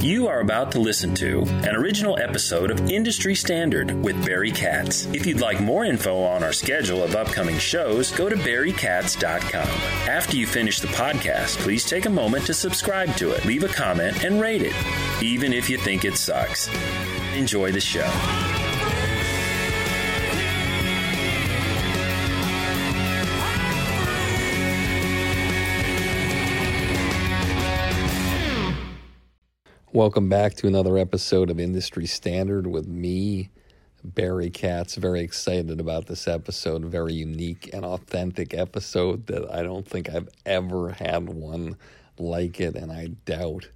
You are about to listen to an original episode of Industry Standard with Barry Katz. If you'd like more info on our schedule of upcoming shows, go to barrykatz.com. After you finish the podcast, please take a moment to subscribe to it, leave a comment, and rate it, even if you think it sucks. Enjoy the show. Welcome back to another episode of Industry Standard with me, Barry Katz. Very excited about this episode. Very unique and authentic episode that I don't think I've ever had one like it, and I doubt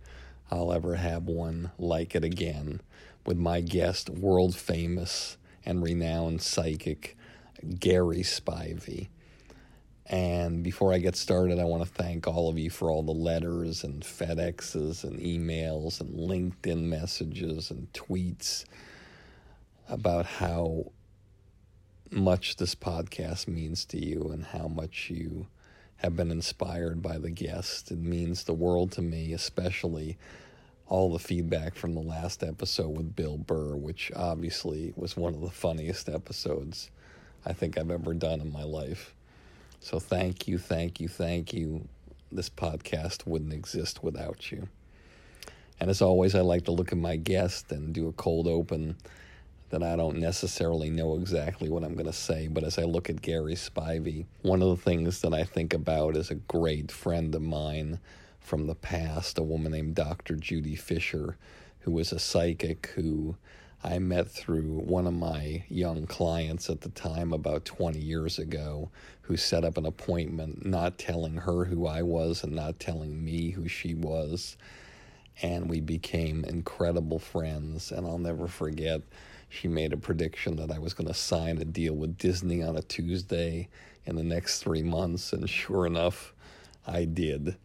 I'll ever have one like it again. With my guest, world famous and renowned psychic Gary Spivey. And before I get started, I want to thank all of you for all the letters and FedExes and emails and LinkedIn messages and tweets about how much this podcast means to you and how much you have been inspired by the guest. It means the world to me, especially all the feedback from the last episode with Bill Burr, which obviously was one of the funniest episodes I think I've ever done in my life. So thank you, thank you, thank you. This podcast wouldn't exist without you. And as always, I like to look at my guest and do a cold open that I don't necessarily know exactly what I'm going to say. But as I look at Gary Spivey, one of the things that I think about is a great friend of mine from the past, a woman named Dr. Judy Fisher, who was a psychic who I met through one of my young clients at the time, about 20 years ago, who set up an appointment, not telling her who I was and not telling me who she was. And we became incredible friends. And I'll never forget, she made a prediction that I was going to sign a deal with Disney on a Tuesday in the next three months. And sure enough, I did.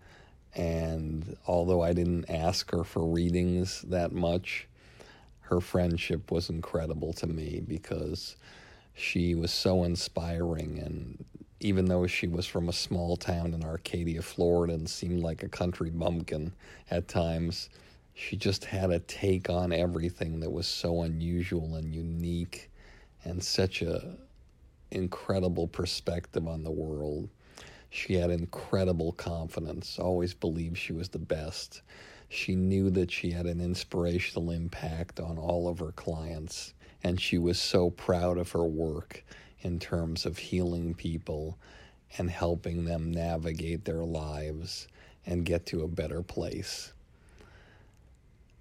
And although I didn't ask her for readings that much, her friendship was incredible to me because she was so inspiring and even though she was from a small town in Arcadia, Florida and seemed like a country bumpkin at times, she just had a take on everything that was so unusual and unique and such a incredible perspective on the world. She had incredible confidence, always believed she was the best. She knew that she had an inspirational impact on all of her clients, and she was so proud of her work in terms of healing people and helping them navigate their lives and get to a better place.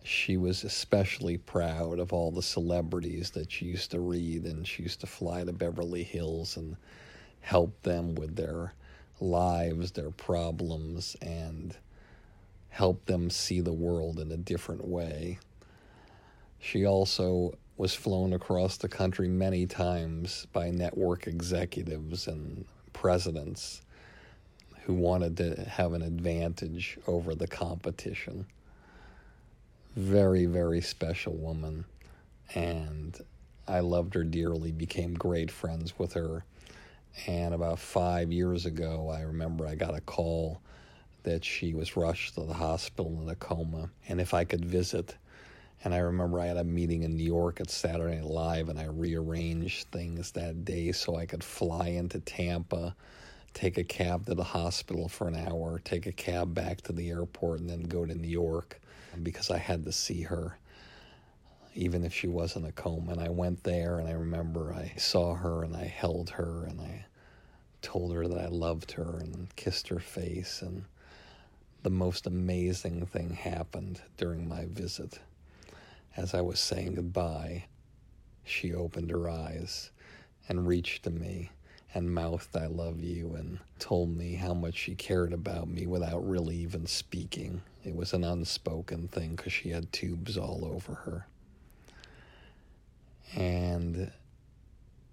She was especially proud of all the celebrities that she used to read, and she used to fly to Beverly Hills and help them with their lives, their problems, and help them see the world in a different way. She also was flown across the country many times by network executives and presidents who wanted to have an advantage over the competition. Very, very special woman. And I loved her dearly, became great friends with her. And about five years ago, I remember I got a call that she was rushed to the hospital in a coma, and if I could visit. And I remember I had a meeting in New York at Saturday Night Live, and I rearranged things that day so I could fly into Tampa, take a cab to the hospital for an hour, take a cab back to the airport, and then go to New York because I had to see her even if she was in a coma. And I went there and I remember I saw her and I held her and I told her that I loved her and kissed her face. And the most amazing thing happened during my visit. As I was saying goodbye, she opened her eyes and reached to me and mouthed, I love you, and told me how much she cared about me without really even speaking. It was an unspoken thing because she had tubes all over her. And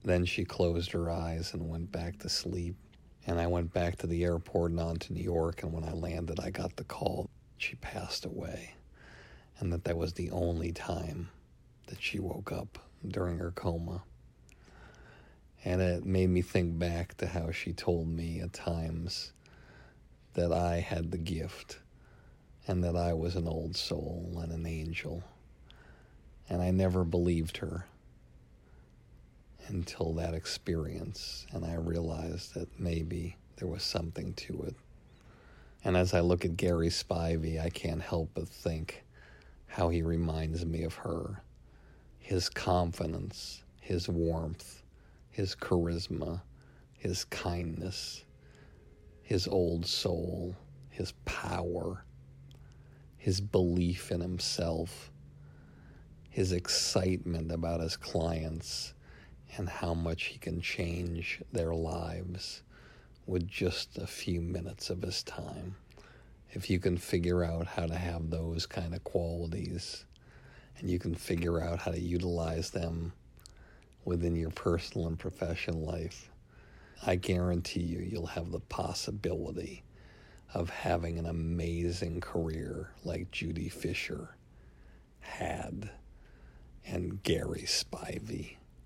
then she closed her eyes and went back to sleep. And I went back to the airport and on to New York. And when I landed, I got the call she passed away. And that that was the only time that she woke up during her coma. And it made me think back to how she told me at times that I had the gift and that I was an old soul and an angel. And I never believed her until that experience, and I realized that maybe there was something to it. And as I look at Gary Spivey, I can't help but think how he reminds me of her. His confidence, his warmth, his charisma, his kindness, his old soul, his power, his belief in himself, his excitement about his clients and how much he can change their lives with just a few minutes of his time. If you can figure out how to have those kind of qualities and you can figure out how to utilize them within your personal and professional life, I guarantee you, you'll have the possibility of having an amazing career like Judy Fisher had and Gary Spivey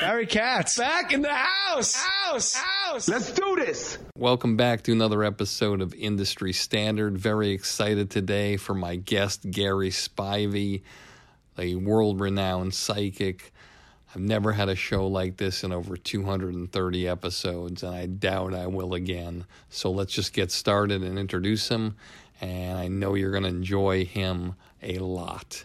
Barry Katz. Back in the house. House. House. Let's do this. Welcome back to another episode of Industry Standard. Very excited today for my guest, Gary Spivey, a world renowned psychic. I've never had a show like this in over 230 episodes, and I doubt I will again. So let's just get started and introduce him. And I know you're going to enjoy him a lot.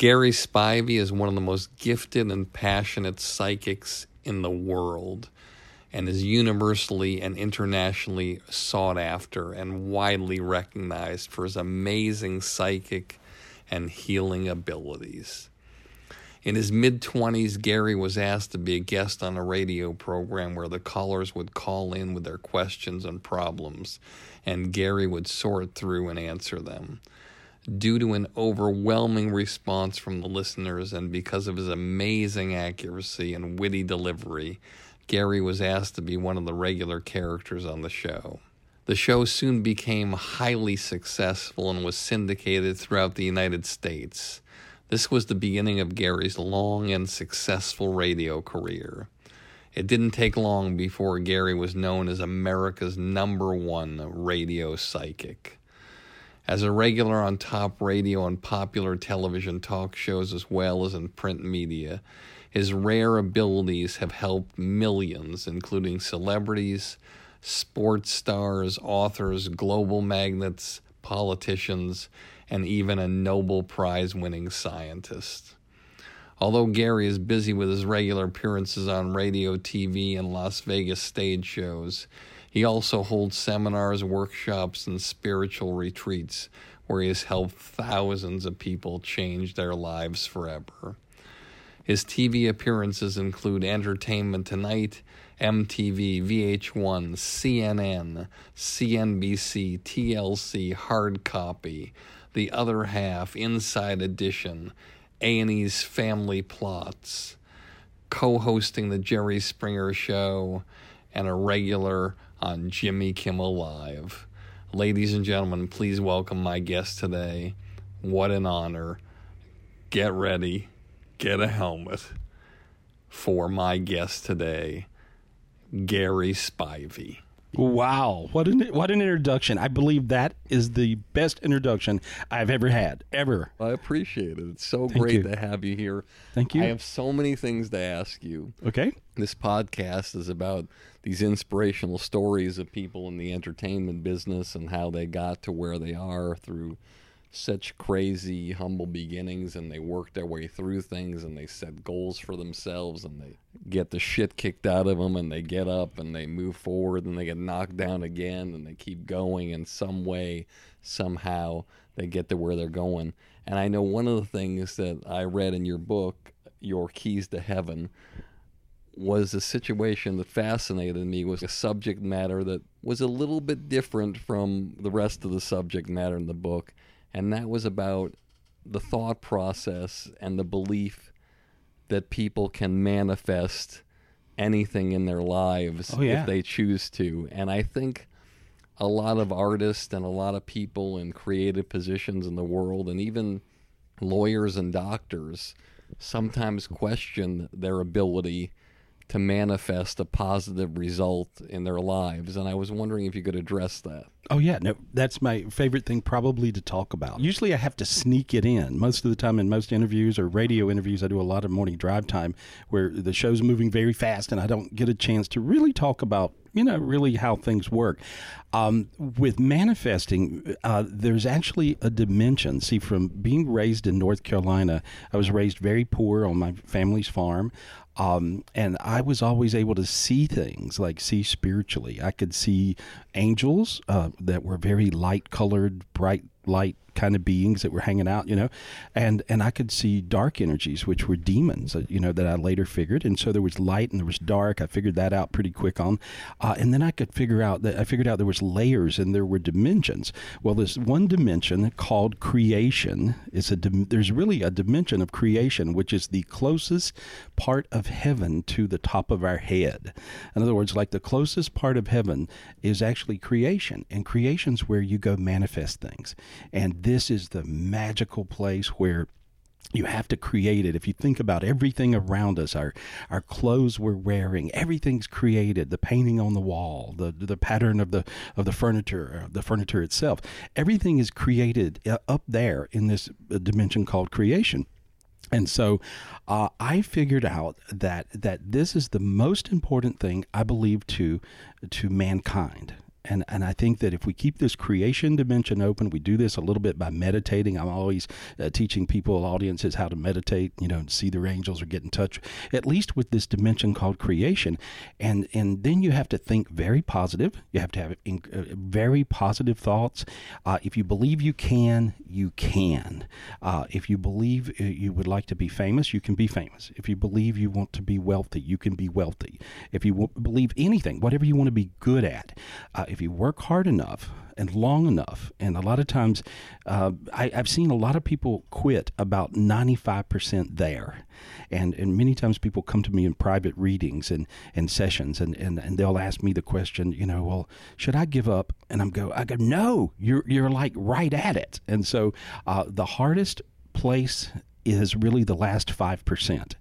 Gary Spivey is one of the most gifted and passionate psychics in the world and is universally and internationally sought after and widely recognized for his amazing psychic and healing abilities. In his mid 20s, Gary was asked to be a guest on a radio program where the callers would call in with their questions and problems, and Gary would sort through and answer them. Due to an overwhelming response from the listeners and because of his amazing accuracy and witty delivery, Gary was asked to be one of the regular characters on the show. The show soon became highly successful and was syndicated throughout the United States. This was the beginning of Gary's long and successful radio career. It didn't take long before Gary was known as America's number one radio psychic. As a regular on top radio and popular television talk shows, as well as in print media, his rare abilities have helped millions, including celebrities, sports stars, authors, global magnates, politicians, and even a Nobel Prize winning scientist. Although Gary is busy with his regular appearances on radio, TV, and Las Vegas stage shows, he also holds seminars, workshops, and spiritual retreats where he has helped thousands of people change their lives forever. His TV appearances include Entertainment Tonight, MTV, VH1, CNN, CNBC, TLC, Hard Copy, The Other Half, Inside Edition, A&E's Family Plots, co-hosting the Jerry Springer Show, and a regular on Jimmy Kimmel Live. Ladies and gentlemen, please welcome my guest today. What an honor. Get ready, get a helmet for my guest today, Gary Spivey. Wow, what an what an introduction! I believe that is the best introduction I've ever had, ever. I appreciate it. It's so Thank great you. to have you here. Thank you. I have so many things to ask you. Okay, This podcast is about these inspirational stories of people in the entertainment business and how they got to where they are through such crazy, humble beginnings and they work their way through things and they set goals for themselves and they get the shit kicked out of them and they get up and they move forward and they get knocked down again and they keep going in some way, somehow they get to where they're going. And I know one of the things that I read in your book, Your Keys to Heaven, was a situation that fascinated me was a subject matter that was a little bit different from the rest of the subject matter in the book and that was about the thought process and the belief that people can manifest anything in their lives Oh, yeah. if they choose to and i think a lot of artists and a lot of people in creative positions in the world and even lawyers and doctors sometimes question their ability to manifest a positive result in their lives. And I was wondering if you could address that. Oh yeah, no, that's my favorite thing probably to talk about. Usually I have to sneak it in. Most of the time in most interviews or radio interviews I do a lot of morning drive time where the show's moving very fast and I don't get a chance to really talk about you know really how things work. Um, with manifesting, uh, there's actually a dimension. See, from being raised in North Carolina, I was raised very poor on my family's farm. Um, and I was always able to see things like see spiritually. I could see angels uh, that were very light colored, bright light kind of beings that were hanging out, you know, and and I could see dark energies, which were demons, uh, you know, that I later figured. And so there was light and there was dark. I figured that out pretty quick on, uh, and then I could figure out that I figured out there was layers and there were dimensions. Well, there's one dimension called creation. Is a dim- there's really a dimension of creation, which is the closest part of heaven to the top of our head. In other words, like the closest part of heaven is actually creation, and creation's where you go manifest things. And this is the magical place where you have to create it. If you think about everything around us, our our clothes we're wearing, everything's created. The painting on the wall, the the pattern of the of the furniture, uh, the furniture itself, everything is created uh, up there in this uh, dimension called creation. And so, uh, I figured out that that this is the most important thing I believe to to mankind. And, and I think that if we keep this creation dimension open, we do this a little bit by meditating. I'm always uh, teaching people, audiences, how to meditate, you know, see their angels or get in touch, at least with this dimension called creation. And and then you have to think very positive. You have to have uh, very positive thoughts. Uh, if you believe you can, you can. Uh, if you believe uh, you would like to be famous, you can be famous. If you believe you want to be wealthy, you can be wealthy. If you believe anything, whatever you want to be good at, uh, if you work hard enough and long enough, and a lot of times uh, I, I've seen a lot of people quit about 95% there. And, and many times people come to me in private readings and, and sessions and, and, and they'll ask me the question, you know, well, should I give up? And I'm go, I go, no, you're, you're like right at it. And so uh, the hardest place is really the last 5%.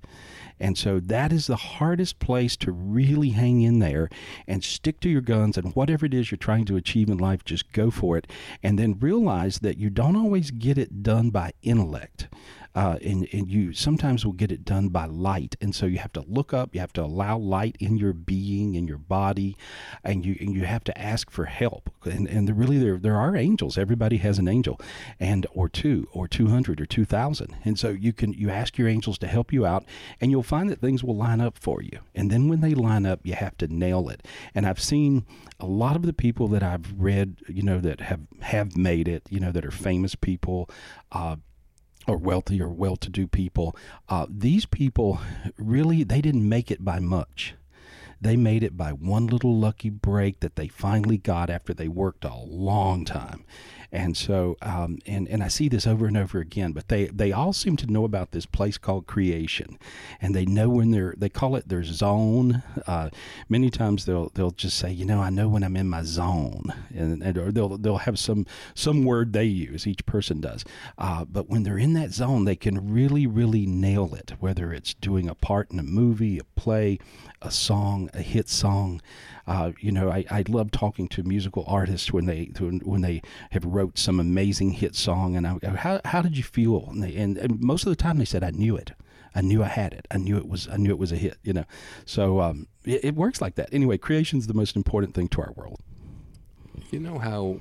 And so that is the hardest place to really hang in there and stick to your guns and whatever it is you're trying to achieve in life, just go for it. And then realize that you don't always get it done by intellect. Uh, and, and you sometimes will get it done by light. And so you have to look up, you have to allow light in your being, in your body, and you and you have to ask for help. And, and there really there, there are angels. Everybody has an angel and or two or 200 or 2000. And so you can you ask your angels to help you out and you'll find that things will line up for you. And then when they line up, you have to nail it. And I've seen a lot of the people that I've read, you know, that have have made it, you know, that are famous people, uh, or wealthy or well-to-do people. Uh, these people really they didn't make it by much. They made it by one little lucky break that they finally got after they worked a long time. And so, um, and and I see this over and over again. But they they all seem to know about this place called creation, and they know when they're they call it their zone. Uh, many times they'll they'll just say, you know, I know when I'm in my zone, and, and or they'll they'll have some some word they use. Each person does. Uh, but when they're in that zone, they can really really nail it. Whether it's doing a part in a movie, a play, a song, a hit song. Uh, you know, I, I love talking to musical artists when they when they have wrote some amazing hit song, and I go, how how did you feel? And, they, and, and most of the time they said, I knew it. I knew I had it. I knew it was. I knew it was a hit. You know, so um, it, it works like that. Anyway, creation's the most important thing to our world. You know how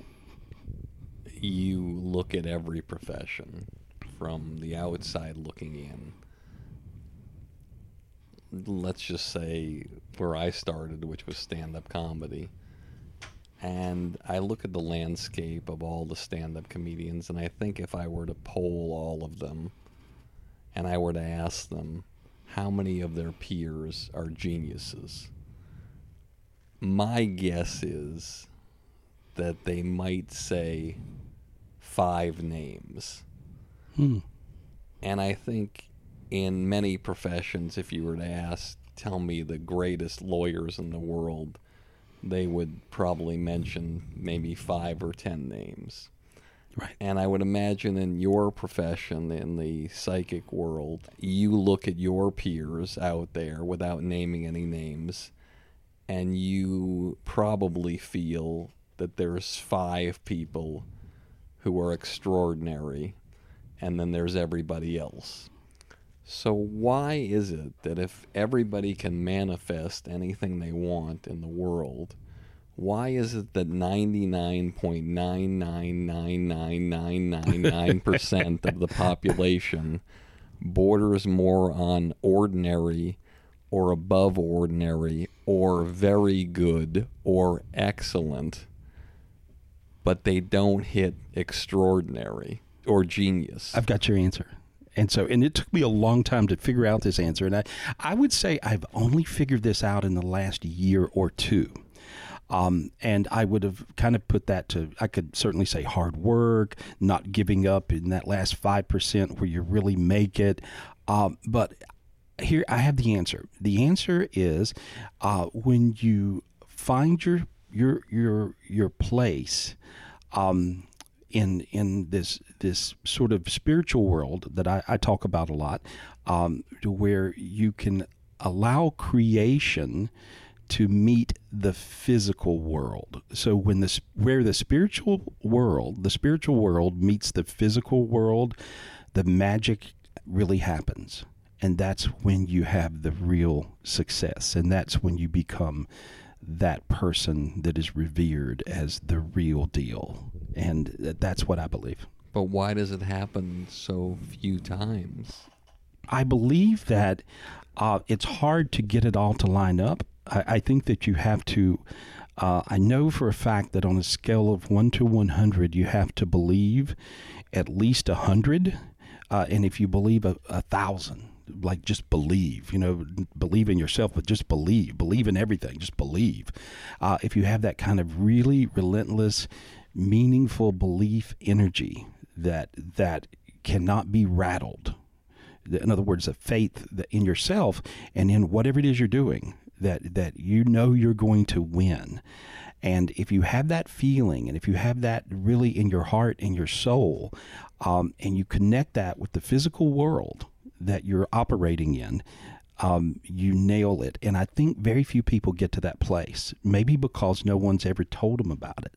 you look at every profession from the outside looking in. Let's just say where I started, which was stand up comedy. And I look at the landscape of all the stand up comedians, and I think if I were to poll all of them and I were to ask them how many of their peers are geniuses, my guess is that they might say five names. Hmm. And I think in many professions, if you were to ask, tell me the greatest lawyers in the world, they would probably mention maybe five or ten names. Right. And I would imagine in your profession, in the psychic world, you look at your peers out there without naming any names, and you probably feel that there's five people who are extraordinary, and then there's everybody else. So, why is it that if everybody can manifest anything they want in the world, why is it that 99.9999999% of the population borders more on ordinary or above ordinary or very good or excellent, but they don't hit extraordinary or genius? I've got your answer. And so, and it took me a long time to figure out this answer. And I, I would say I've only figured this out in the last year or two. Um, and I would have kind of put that to, I could certainly say hard work, not giving up in that last 5% where you really make it. Um, but here I have the answer. The answer is uh, when you find your, your, your, your place, um, in in this this sort of spiritual world that I, I talk about a lot, um, where you can allow creation to meet the physical world. So when this where the spiritual world, the spiritual world meets the physical world, the magic really happens. And that's when you have the real success. And that's when you become that person that is revered as the real deal. And that's what I believe. But why does it happen so few times? I believe that uh, it's hard to get it all to line up. I, I think that you have to. Uh, I know for a fact that on a scale of one to one hundred, you have to believe at least a hundred, uh, and if you believe a, a thousand, like just believe, you know, believe in yourself, but just believe, believe in everything, just believe. Uh, if you have that kind of really relentless, meaningful belief energy that that cannot be rattled. In other words, a faith in yourself and in whatever it is you're doing that that you know you're going to win. And if you have that feeling, and if you have that really in your heart and your soul, um, and you connect that with the physical world that you're operating in, um, you nail it. And I think very few people get to that place, maybe because no one's ever told them about it.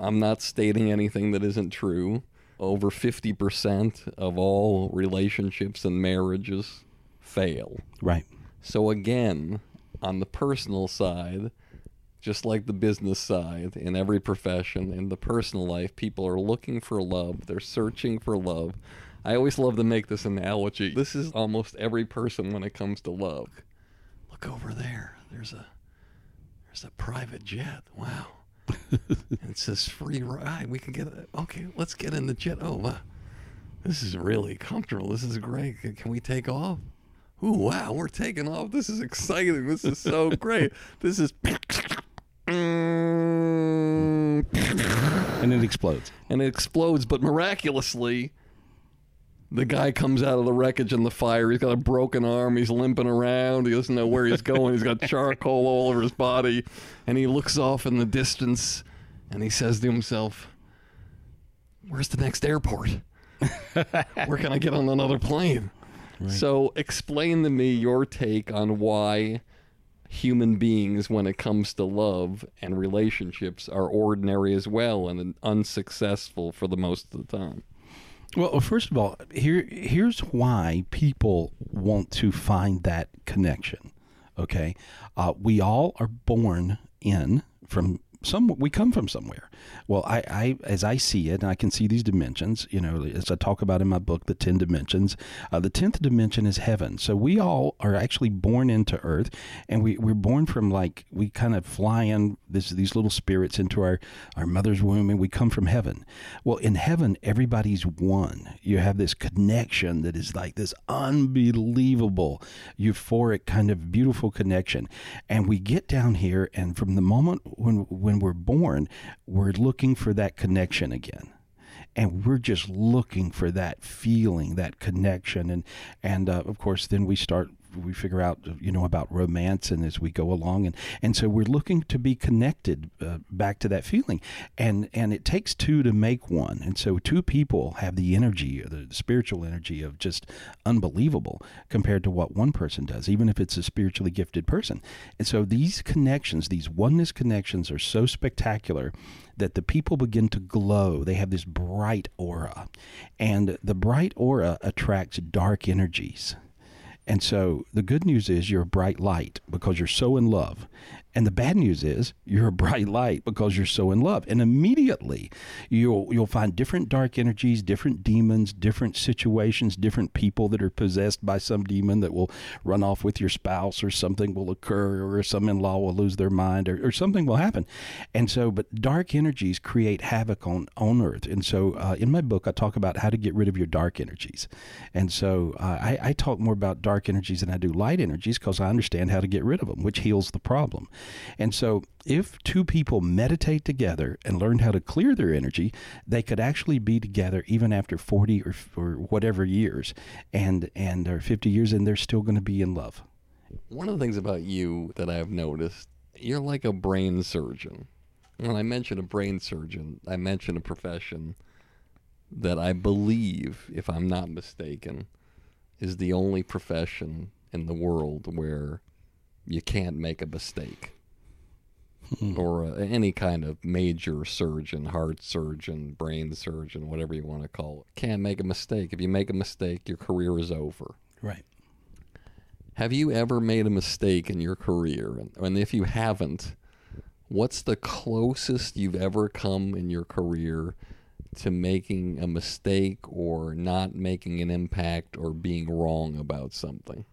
I'm not stating anything that isn't true. Over 50% of all relationships and marriages fail. Right. So, again, on the personal side, just like the business side, in every profession, in the personal life, people are looking for love. They're searching for love. I always love to make this analogy. This is almost every person when it comes to love. Look over there. There's a there's a private jet. Wow. it says free ride. We can get it. Okay, let's get in the jet. Oh, uh, This is really comfortable. This is great. Can- Can we take off? Ooh, wow, we're taking off. This is exciting. This is so great. This is. And it explodes. and it explodes, but miraculously, the guy comes out of the wreckage in the fire. He's got a broken arm. He's limping around. He doesn't know where he's going. He's got charcoal all over his body. And he looks off in the distance and he says to himself, Where's the next airport? Where can I get on another plane? So, explain to me your take on why human beings, when it comes to love and relationships, are ordinary as well and unsuccessful for the most of the time. Well, first of all, here here's why people want to find that connection. Okay, uh, we all are born in from some. We come from somewhere. Well, I, I as I see it, and I can see these dimensions. You know, as I talk about in my book, the ten dimensions. Uh, the tenth dimension is heaven. So we all are actually born into Earth, and we we're born from like we kind of fly in this these little spirits into our our mother's womb, and we come from heaven. Well, in heaven, everybody's one. You have this connection that is like this unbelievable, euphoric kind of beautiful connection, and we get down here, and from the moment when when we're born, we're looking for that connection again. And we're just looking for that feeling, that connection, and and uh, of course then we start we figure out you know about romance and as we go along and and so we're looking to be connected uh, back to that feeling and and it takes two to make one and so two people have the energy the spiritual energy of just unbelievable compared to what one person does even if it's a spiritually gifted person and so these connections these oneness connections are so spectacular that the people begin to glow. They have this bright aura. And the bright aura attracts dark energies. And so the good news is you're a bright light because you're so in love. And the bad news is you're a bright light because you're so in love. And immediately you'll you'll find different dark energies, different demons, different situations, different people that are possessed by some demon that will run off with your spouse or something will occur or some in-law will lose their mind or, or something will happen. And so but dark energies create havoc on on earth. And so uh, in my book I talk about how to get rid of your dark energies. And so uh, I, I talk more about dark energies than I do light energies because I understand how to get rid of them, which heals the problem. And so, if two people meditate together and learn how to clear their energy, they could actually be together even after 40 or, or whatever years and, and or 50 years, and they're still going to be in love. One of the things about you that I've noticed, you're like a brain surgeon. When I mention a brain surgeon, I mention a profession that I believe, if I'm not mistaken, is the only profession in the world where you can't make a mistake. Or uh, any kind of major surgeon, heart surgeon, brain surgeon, whatever you want to call it, can't make a mistake. If you make a mistake, your career is over. Right. Have you ever made a mistake in your career? And, and if you haven't, what's the closest you've ever come in your career to making a mistake or not making an impact or being wrong about something?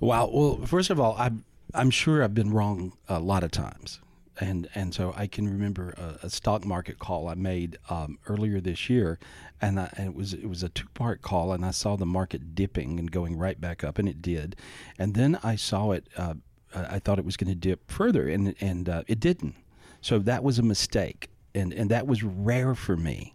Wow. Well, first of all, I'm I'm sure I've been wrong a lot of times, and and so I can remember a, a stock market call I made um, earlier this year, and, I, and it was it was a two part call, and I saw the market dipping and going right back up, and it did, and then I saw it. Uh, I thought it was going to dip further, and and uh, it didn't. So that was a mistake, and and that was rare for me.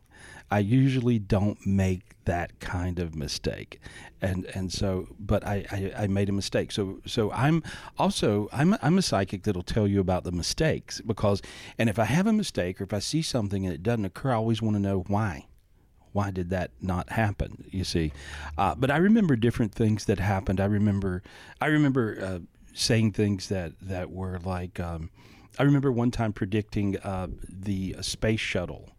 I usually don't make that kind of mistake, and and so, but I, I, I made a mistake. So so I'm also I'm I'm a psychic that'll tell you about the mistakes because, and if I have a mistake or if I see something and it doesn't occur, I always want to know why. Why did that not happen? You see, uh, but I remember different things that happened. I remember I remember uh, saying things that that were like. Um, I remember one time predicting uh, the space shuttle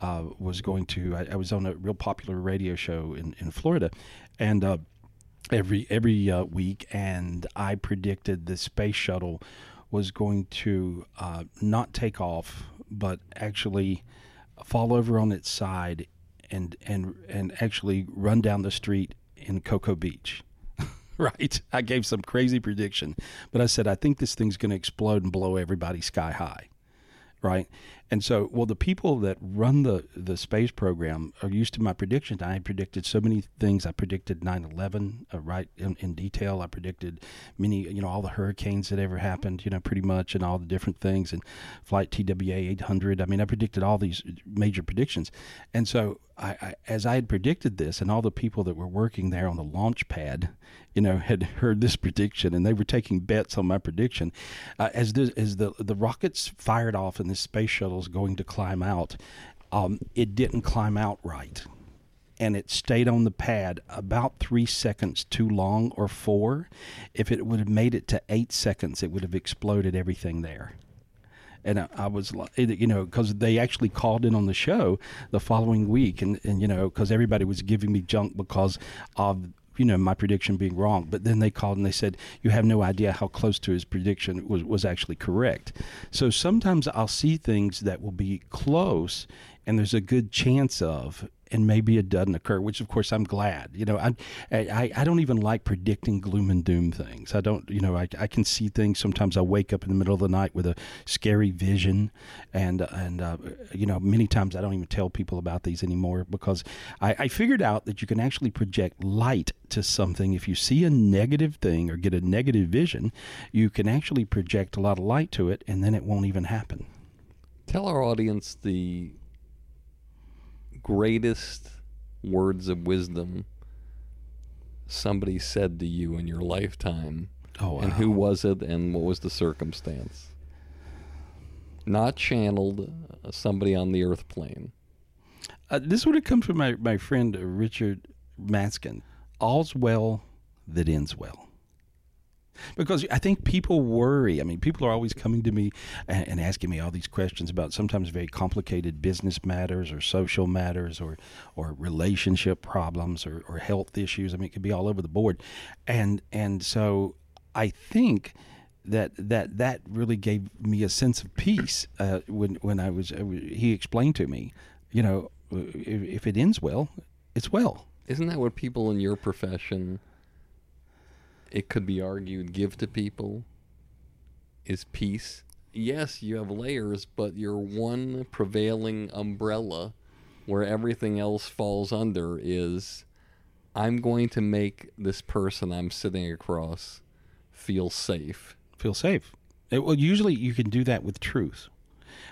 uh, was going to. I, I, was on a real popular radio show in, in Florida, and uh, every every uh, week, and I predicted the space shuttle was going to uh, not take off, but actually fall over on its side and and and actually run down the street in Cocoa Beach. right? I gave some crazy prediction, but I said I think this thing's going to explode and blow everybody sky high right? And so, well, the people that run the, the space program are used to my predictions. I predicted so many things. I predicted 9 11 uh, right in, in detail. I predicted many, you know, all the hurricanes that ever happened, you know, pretty much, and all the different things, and Flight TWA 800. I mean, I predicted all these major predictions. And so, I, I, as I had predicted this, and all the people that were working there on the launch pad, you know, had heard this prediction, and they were taking bets on my prediction. Uh, as the as the the rockets fired off and this space shuttle is going to climb out, um, it didn't climb out right, and it stayed on the pad about three seconds too long, or four. If it would have made it to eight seconds, it would have exploded everything there and I, I was like, you know, because they actually called in on the show the following week, and and you know, because everybody was giving me junk because of you know my prediction being wrong but then they called and they said you have no idea how close to his prediction was was actually correct. So sometimes i'll see things that will be close and there's a good chance of and maybe it doesn't occur, which of course I'm glad. You know, I, I, I don't even like predicting gloom and doom things. I don't, you know, I, I can see things. Sometimes I wake up in the middle of the night with a scary vision, and and uh, you know, many times I don't even tell people about these anymore because I, I figured out that you can actually project light to something. If you see a negative thing or get a negative vision, you can actually project a lot of light to it, and then it won't even happen. Tell our audience the greatest words of wisdom somebody said to you in your lifetime? Oh, wow. And who was it and what was the circumstance? Not channeled, uh, somebody on the earth plane. Uh, this would have come from my, my friend uh, Richard Manskin. All's well that ends well because I think people worry. I mean, people are always coming to me and, asking me all these questions about sometimes very complicated business matters or social matters or or relationship problems or, or health issues. I mean, it could be all over the board, and and so I think that that that really gave me a sense of peace uh, when when I was uh, he explained to me, you know, if, if it ends well, it's well. Isn't that what people in your profession? It could be argued give to people is peace. Yes, you have layers, but your one prevailing umbrella where everything else falls under is I'm going to make this person I'm sitting across feel safe. Feel safe. It, well, usually you can do that with truth.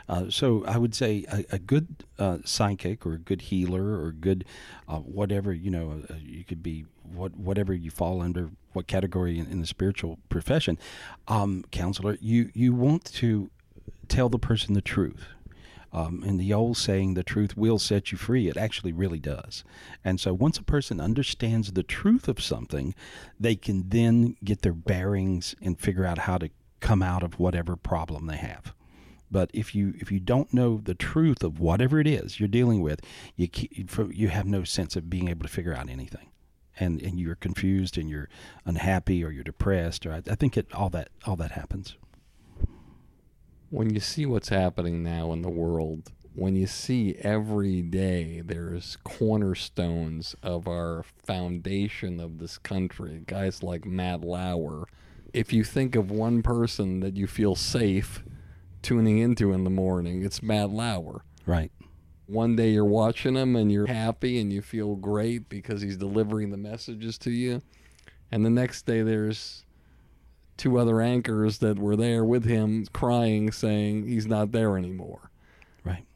Uh, so I would say a, a good uh, psychic or a good healer or good uh, whatever you know uh, you could be what whatever you fall under what category in, in the spiritual profession um, counselor you you want to tell the person the truth. Um, and the old saying, the truth will set you free, it actually really does. And so once a person understands the truth of something, they can then get their bearings and figure out how to come out of whatever problem they have. But if you if you don't know the truth of whatever it is you're dealing with, you you have no sense of being able to figure out anything, and and you're confused and you're unhappy or you're depressed or I, I think it all that all that happens. When you see what's happening now in the world, when you see every day there's cornerstones of our foundation of this country, guys like Matt Lauer. If you think of one person that you feel safe tuning into in the morning. It's Matt Lauer. Right. One day you're watching him and you're happy and you feel great because he's delivering the messages to you. And the next day there's two other anchors that were there with him crying saying he's not there anymore. Right.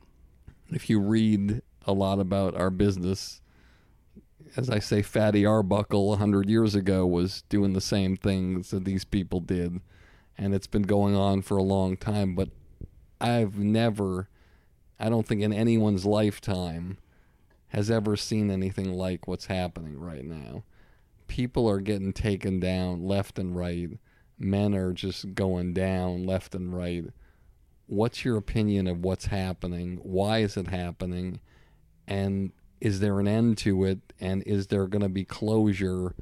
If you read a lot about our business, as I say, Fatty Arbuckle 100 years ago was doing the same things that these people did. And it's been going on for a long time. But I've never, I don't think in anyone's lifetime, has ever seen anything like what's happening right now. People are getting taken down left and right. Men are just going down left and right. What's your opinion of what's happening? Why is it happening? And is there an end to it? And is there going to be closure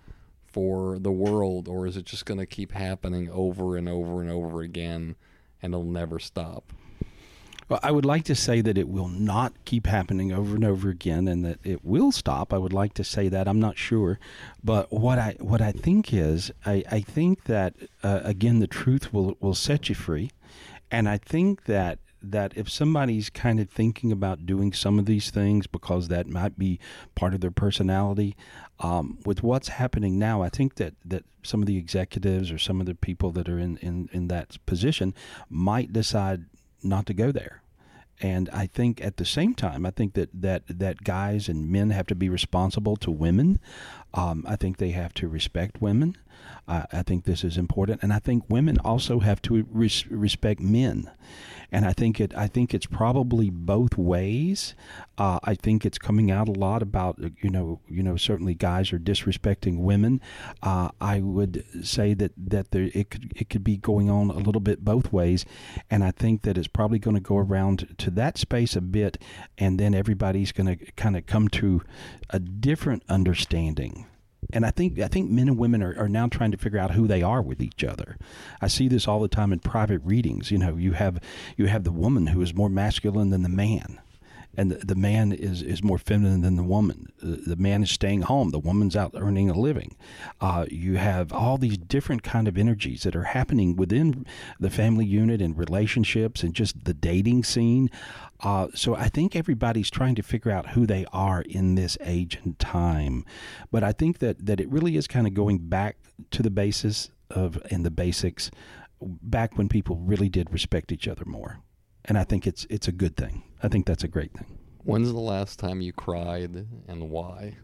for the world? Or is it just going to keep happening over and over and over again and it'll never stop? Well, I would like to say that it will not keep happening over and over again, and that it will stop. I would like to say that. I'm not sure, but what I what I think is, I, I think that uh, again the truth will will set you free, and I think that that if somebody's kind of thinking about doing some of these things because that might be part of their personality, um, with what's happening now, I think that, that some of the executives or some of the people that are in, in, in that position might decide not to go there. And I think at the same time, I think that, that, that guys and men have to be responsible to women. Um, I think they have to respect women. Uh, I think this is important, and I think women also have to res- respect men. And I think it. I think it's probably both ways. Uh, I think it's coming out a lot about you know you know certainly guys are disrespecting women. Uh, I would say that that there it could it could be going on a little bit both ways, and I think that it's probably going to go around to that space a bit, and then everybody's going to kind of come to a different understanding and I think I think men and women are, are now trying to figure out who they are with each other. I see this all the time in private readings. You know, you have you have the woman who is more masculine than the man and the, the man is, is more feminine than the woman. The, the, man is staying home. The woman's out earning a living. Uh, you have all these different kind of energies that are happening within the family unit and relationships and just the dating scene. Uh, so I think everybody's trying to figure out who they are in this age and time. But I think that, that it really is kind of going back to the basis of and the basics back when people really did respect each other more and I think it's it's a good thing. I think that's a great thing. When's the last time you cried and why?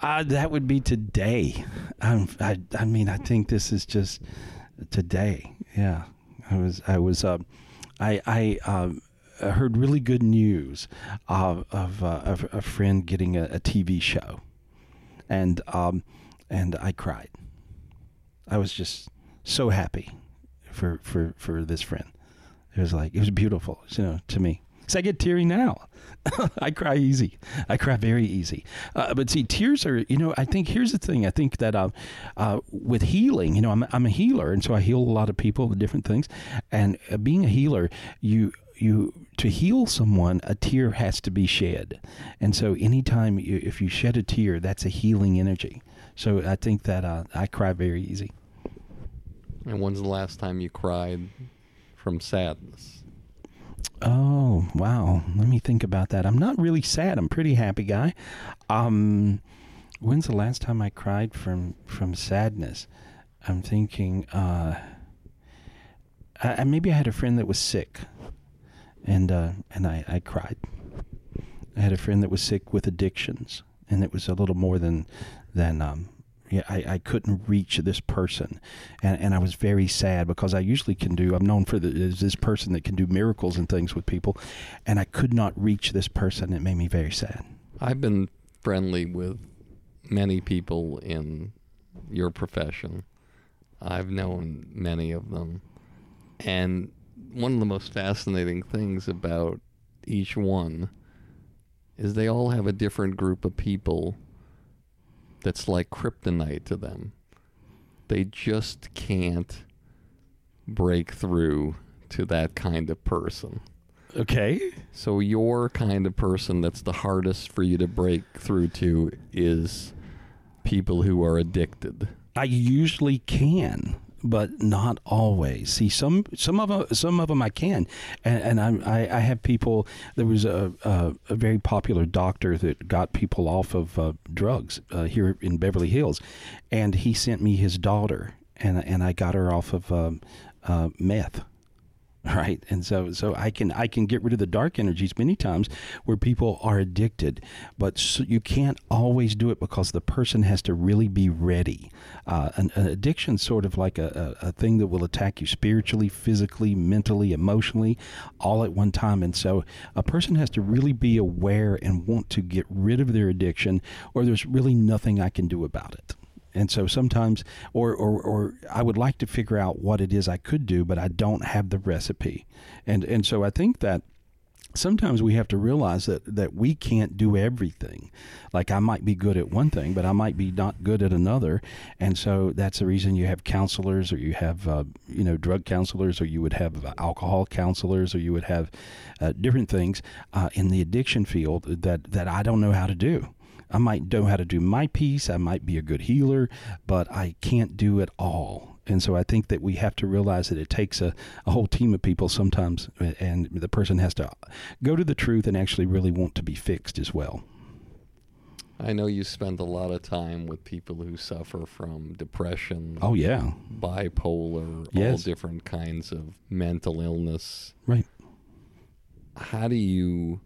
Uh, that would be today. I'm, I I mean I think this is just today. Yeah, I was I was uh, I I. Um, heard really good news of, of, uh, of a friend getting a, a TV show, and um, and I cried. I was just so happy for, for, for this friend. It was like it was beautiful, you know, to me. So I get teary now. I cry easy. I cry very easy. Uh, but see, tears are, you know, I think here's the thing. I think that uh, uh, with healing, you know, I'm, I'm a healer, and so I heal a lot of people with different things. And uh, being a healer, you you to heal someone, a tear has to be shed. And so anytime you, if you shed a tear, that's a healing energy. So I think that uh, I cry very easy. And when's the last time you cried from sadness? Oh, wow. Let me think about that. I'm not really sad. I'm pretty happy guy. Um, when's the last time I cried from from sadness? I'm thinking uh, I, maybe I had a friend that was sick and uh, and I, I cried. I had a friend that was sick with addictions, and it was a little more than than um, I, I couldn't reach this person, and and I was very sad because I usually can do. I'm known for the, this person that can do miracles and things with people, and I could not reach this person. It made me very sad. I've been friendly with many people in your profession. I've known many of them, and one of the most fascinating things about each one is they all have a different group of people that's like kryptonite to them. They just can't break through to that kind of person. Okay. So your kind of person that's the hardest for you to break through to is people who are addicted. I usually can but not always. See, some some of them, some of them I can, and, and I, I have people. There was a, a, a very popular doctor that got people off of uh, drugs uh, here in Beverly Hills, and he sent me his daughter, and and I got her off of um, uh, meth right? And so so i can i can get rid of the dark energies many times where people are addicted but so you can't always do it because the person has to really be ready. Uh, an, an addiction sort of like a, a, a, thing that will attack you spiritually physically mentally emotionally all at one time. And so a person has to really be aware and want to get rid of their addiction or there's really nothing i can do about it and so sometimes, or, or, or I would like to figure out what it is I could do, but I don't have the recipe. And, and so I think that sometimes we have to realize that, that we can't do everything. Like I might be good at one thing, but I might be not good at another. And so that's the reason you have counselors or you have, uh, you know, drug counselors or you would have alcohol counselors or you would have uh, different things uh, in the addiction field that, that I don't know how to do. I might know how to do my piece. I might be a good healer, but I can't do it all. And so I think that we have to realize that it takes a, a whole team of people sometimes, and the person has to go to the truth and actually really want to be fixed as well. I know you spend a lot of time with people who suffer from depression. Oh, yeah. Bipolar, Yes. all different kinds of mental illness. Right. How do you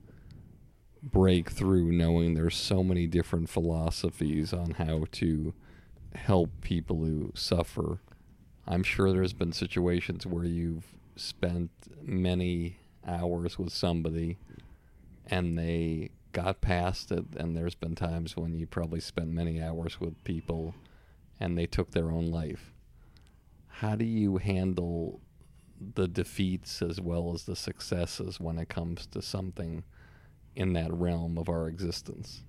break through knowing there's so many different philosophies on how to help people who suffer? I'm sure there's been situations where you've spent many hours with somebody and they got past it and there's been times when you probably spent many hours with people and they took their own life how do you handle the defeats as well as the successes when it comes to something in that realm of our existence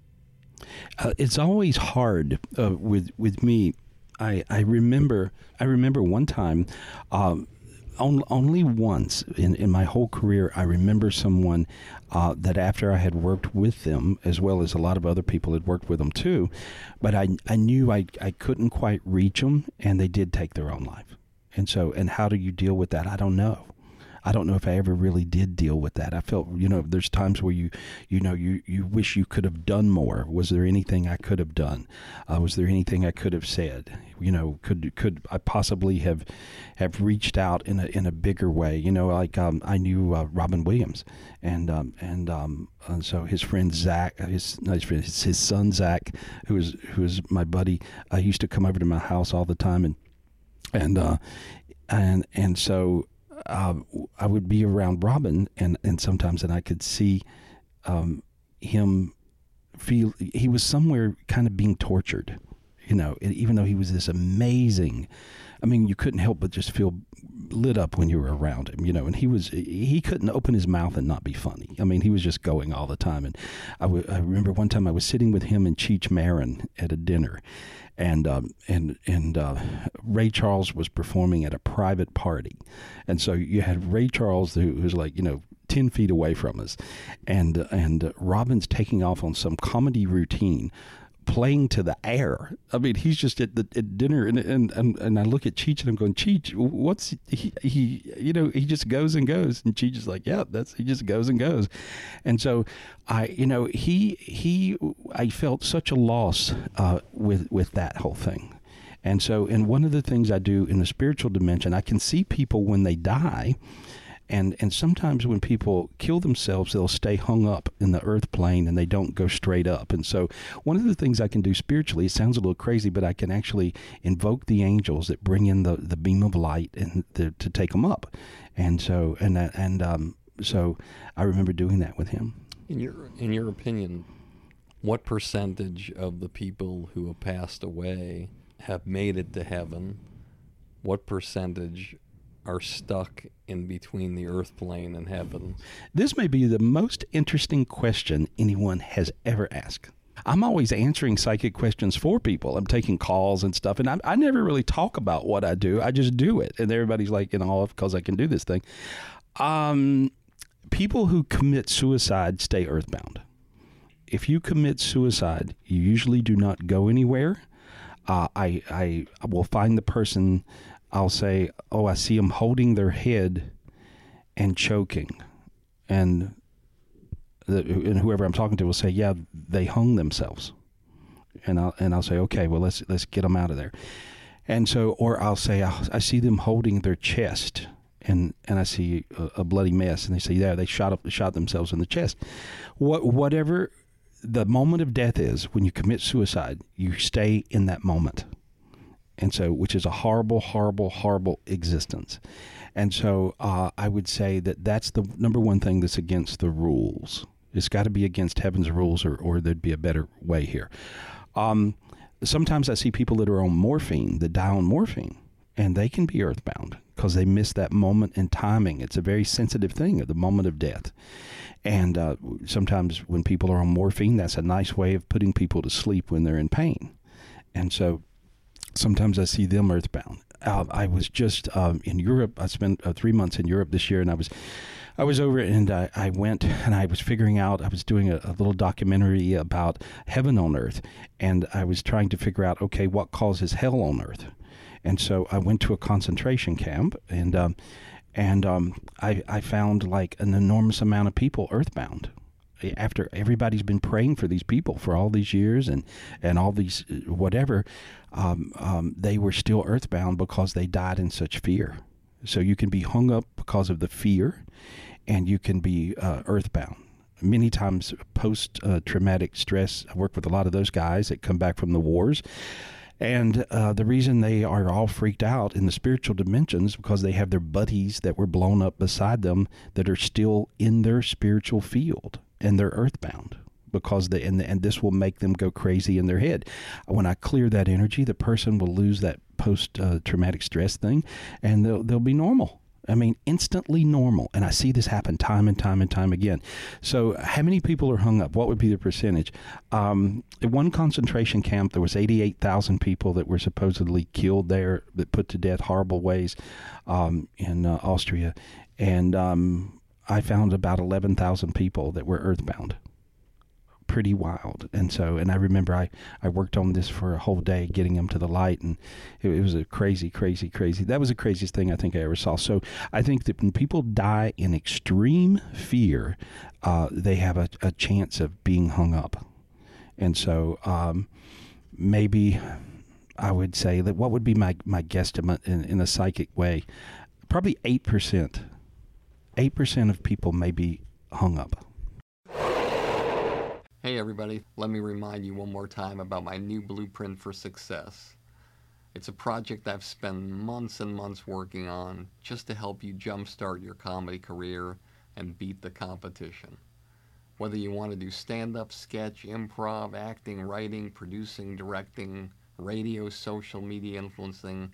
Uh, it's always hard uh, with with me. I I remember I remember one time, um, on, only once in, in my whole career, I remember someone uh, that after I had worked with them, as well as a lot of other people had worked with them too, but I I knew I I couldn't quite reach them, and they did take their own life. And so, and how do you deal with that? I don't know. I don't know if I ever really did deal with that. I felt, you know, there's times where you, you know, you, you wish you could have done more. Was there anything I could have done? Uh, was there anything I could have said? You know, could could I possibly have have reached out in a in a bigger way? You know, like um, I knew uh, Robin Williams, and um, and um, and so his friend Zach, his not his friend, his, his son Zach, who was who was my buddy, uh, he used to come over to my house all the time, and and uh, and and so uh, I would be around Robin, and and sometimes, and I could see um, him feel he was somewhere kind of being tortured, you know, even though he was this amazing. I mean, you couldn't help but just feel lit up when you were around him, you know. And he was he couldn't open his mouth and not be funny. I mean, he was just going all the time. And I, w- I remember one time I was sitting with him and Cheech Marin at a dinner, and um, and and uh, Ray Charles was performing at a private party, and so you had Ray Charles who was like you know. 10 feet away from us and and Robin's taking off on some comedy routine playing to the air. I mean, he's just at the at dinner, and and and, and I look at Cheech and I'm going, Cheech, what's he, he? You know, he just goes and goes, and Cheech is like, yeah, that's he just goes and goes, and so I, you know, he he, I felt such a loss uh, with with that whole thing. And so, and one of the things I do in the spiritual dimension, I can see people when they die, and and sometimes when people kill themselves they'll stay hung up in the earth plane and they don't go straight up. And so one of the things i can do spiritually it sounds a little crazy but i can actually invoke the angels that bring in the, the beam of light and the, to take them up. And so and that and um so i remember doing that with him. In your in your opinion what percentage of the people who have passed away have made it to heaven? What percentage are stuck in between the earth plane and heaven. This may be the most interesting question anyone has ever asked. I'm always answering psychic questions for people. I'm taking calls and stuff, and I, I never really talk about what I do. I just do it, and everybody's like in awe because I can do this thing. Um, people who commit suicide stay earthbound. If you commit suicide, you usually do not go anywhere. Uh, I, I I will find the person. I'll say, "Oh, I see them holding their head and choking," and the, and whoever I'm talking to will say, "Yeah, they hung themselves," and I'll and I'll say, "Okay, well let's let's get them out of there," and so or I'll say, "I, I see them holding their chest." And, and I see a, a bloody mess, and they say, "Yeah, they shot up, shot themselves in the chest." What whatever the moment of death is when you commit suicide, you stay in that moment and so which is a horrible horrible horrible existence. And so uh, i would say that that's the number one thing that's against the rules. It's got to be against heaven's rules or, or there'd be a better way here. Um, sometimes i see people that are on morphine that die on morphine and they can be earthbound because they miss that moment in timing. It's a very sensitive thing at the moment of death. And uh, sometimes when people are on morphine that's a nice way of putting people to sleep when they're in pain. And so sometimes I see them earthbound. Uh, I was just um, in Europe. I spent uh, three months in Europe this year, and I was I was over and I, I went and I was figuring out, I was doing a, a little documentary about heaven on earth. And I was trying to figure out, okay, what causes hell on earth? And so I went to a concentration camp and, um, and um, I, I found like an enormous amount of people earthbound after everybody's been praying for these people for all these years and and all these whatever um, um, they were still earthbound because they died in such fear. So you can be hung up because of the fear and you can be uh, earthbound. Many times post uh, traumatic stress i work with a lot of those guys that come back from the wars and uh, the reason they are all freaked out in the spiritual dimensions because they have their buddies that were blown up beside them that are still in their spiritual field and they're earthbound because they and, and this will make them go crazy in their head. When I clear that energy, the person will lose that post uh, traumatic stress thing, and they'll they'll be normal. I mean, instantly normal. And I see this happen time and time and time again. So, how many people are hung up? What would be the percentage? Um, at one concentration camp, there was 88,000 people that were supposedly killed there, that put to death horrible ways um, in uh, Austria. And um, I found about 11,000 people that were earthbound pretty wild. And so, and I remember I, I worked on this for a whole day, getting them to the light, and it, it was a crazy, crazy, crazy. That was the craziest thing I think I ever saw. So I think that when people die in extreme fear, uh, they have a, a chance of being hung up. And so um, maybe I would say that what would be my, my guesstimate in, in a psychic way? Probably 8%. 8% of people may be hung up. Hey everybody, let me remind you one more time about my new blueprint for success. It's a project I've spent months and months working on just to help you jumpstart your comedy career and beat the competition. Whether you want to do stand up, sketch, improv, acting, writing, producing, directing, radio, social media influencing,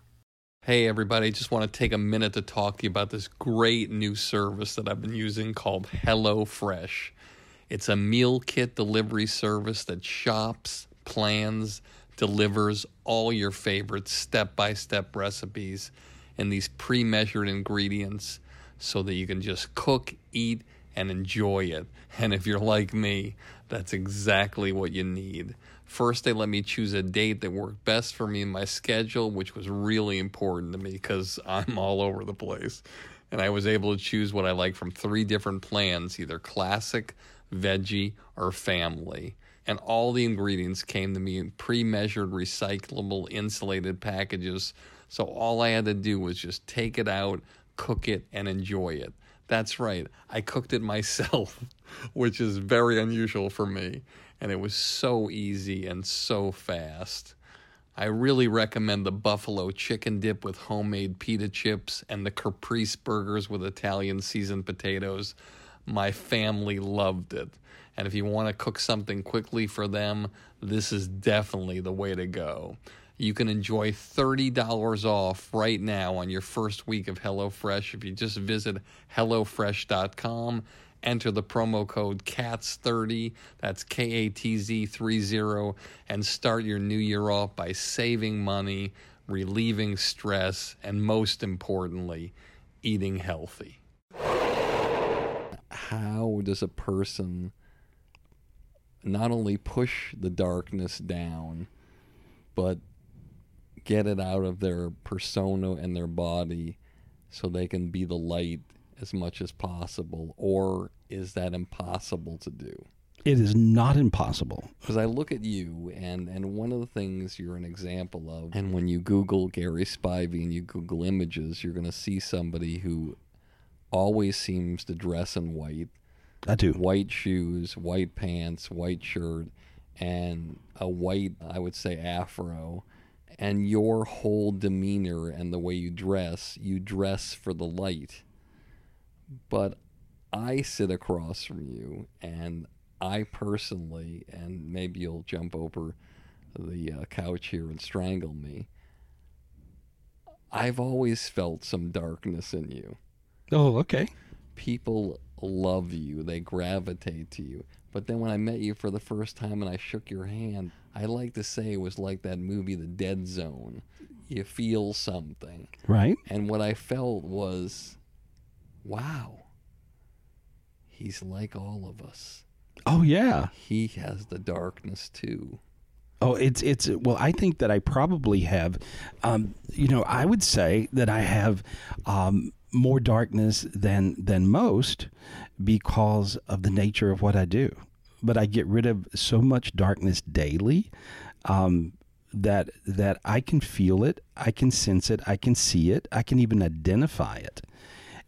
Hey, everybody, just want to take a minute to talk to you about this great new service that I've been using called HelloFresh. It's a meal kit delivery service that shops, plans, delivers all your favorite step by step recipes and these pre measured ingredients so that you can just cook, eat, and enjoy it. And if you're like me, that's exactly what you need. First, they let me choose a date that worked best for me in my schedule, which was really important to me because I'm all over the place. And I was able to choose what I like from three different plans either classic, veggie, or family. And all the ingredients came to me in pre measured, recyclable, insulated packages. So all I had to do was just take it out, cook it, and enjoy it. That's right, I cooked it myself, which is very unusual for me and it was so easy and so fast. I really recommend the buffalo chicken dip with homemade pita chips and the caprese burgers with Italian seasoned potatoes. My family loved it. And if you want to cook something quickly for them, this is definitely the way to go. You can enjoy $30 off right now on your first week of HelloFresh if you just visit HelloFresh.com enter the promo code KATZ30, that's K A T Z 30, and start your new year off by saving money, relieving stress, and most importantly, eating healthy. How does a person not only push the darkness down, but get it out of their persona and their body so they can be the light as much as possible, or is that impossible to do? It is not impossible. Because I look at you, and, and one of the things you're an example of, and when you Google Gary Spivey and you Google images, you're going to see somebody who always seems to dress in white. I do. White shoes, white pants, white shirt, and a white, I would say, afro. And your whole demeanor and the way you dress, you dress for the light. But I sit across from you, and I personally, and maybe you'll jump over the uh, couch here and strangle me. I've always felt some darkness in you. Oh, okay. People love you, they gravitate to you. But then when I met you for the first time and I shook your hand, I like to say it was like that movie, The Dead Zone. You feel something. Right. And what I felt was, wow, he's like all of us. Oh yeah. He has the darkness too. Oh, it's it's well. I think that I probably have, um, you know, I would say that I have um, more darkness than than most because of the nature of what I do. But I get rid of so much darkness daily um, that that I can feel it, I can sense it, I can see it, I can even identify it,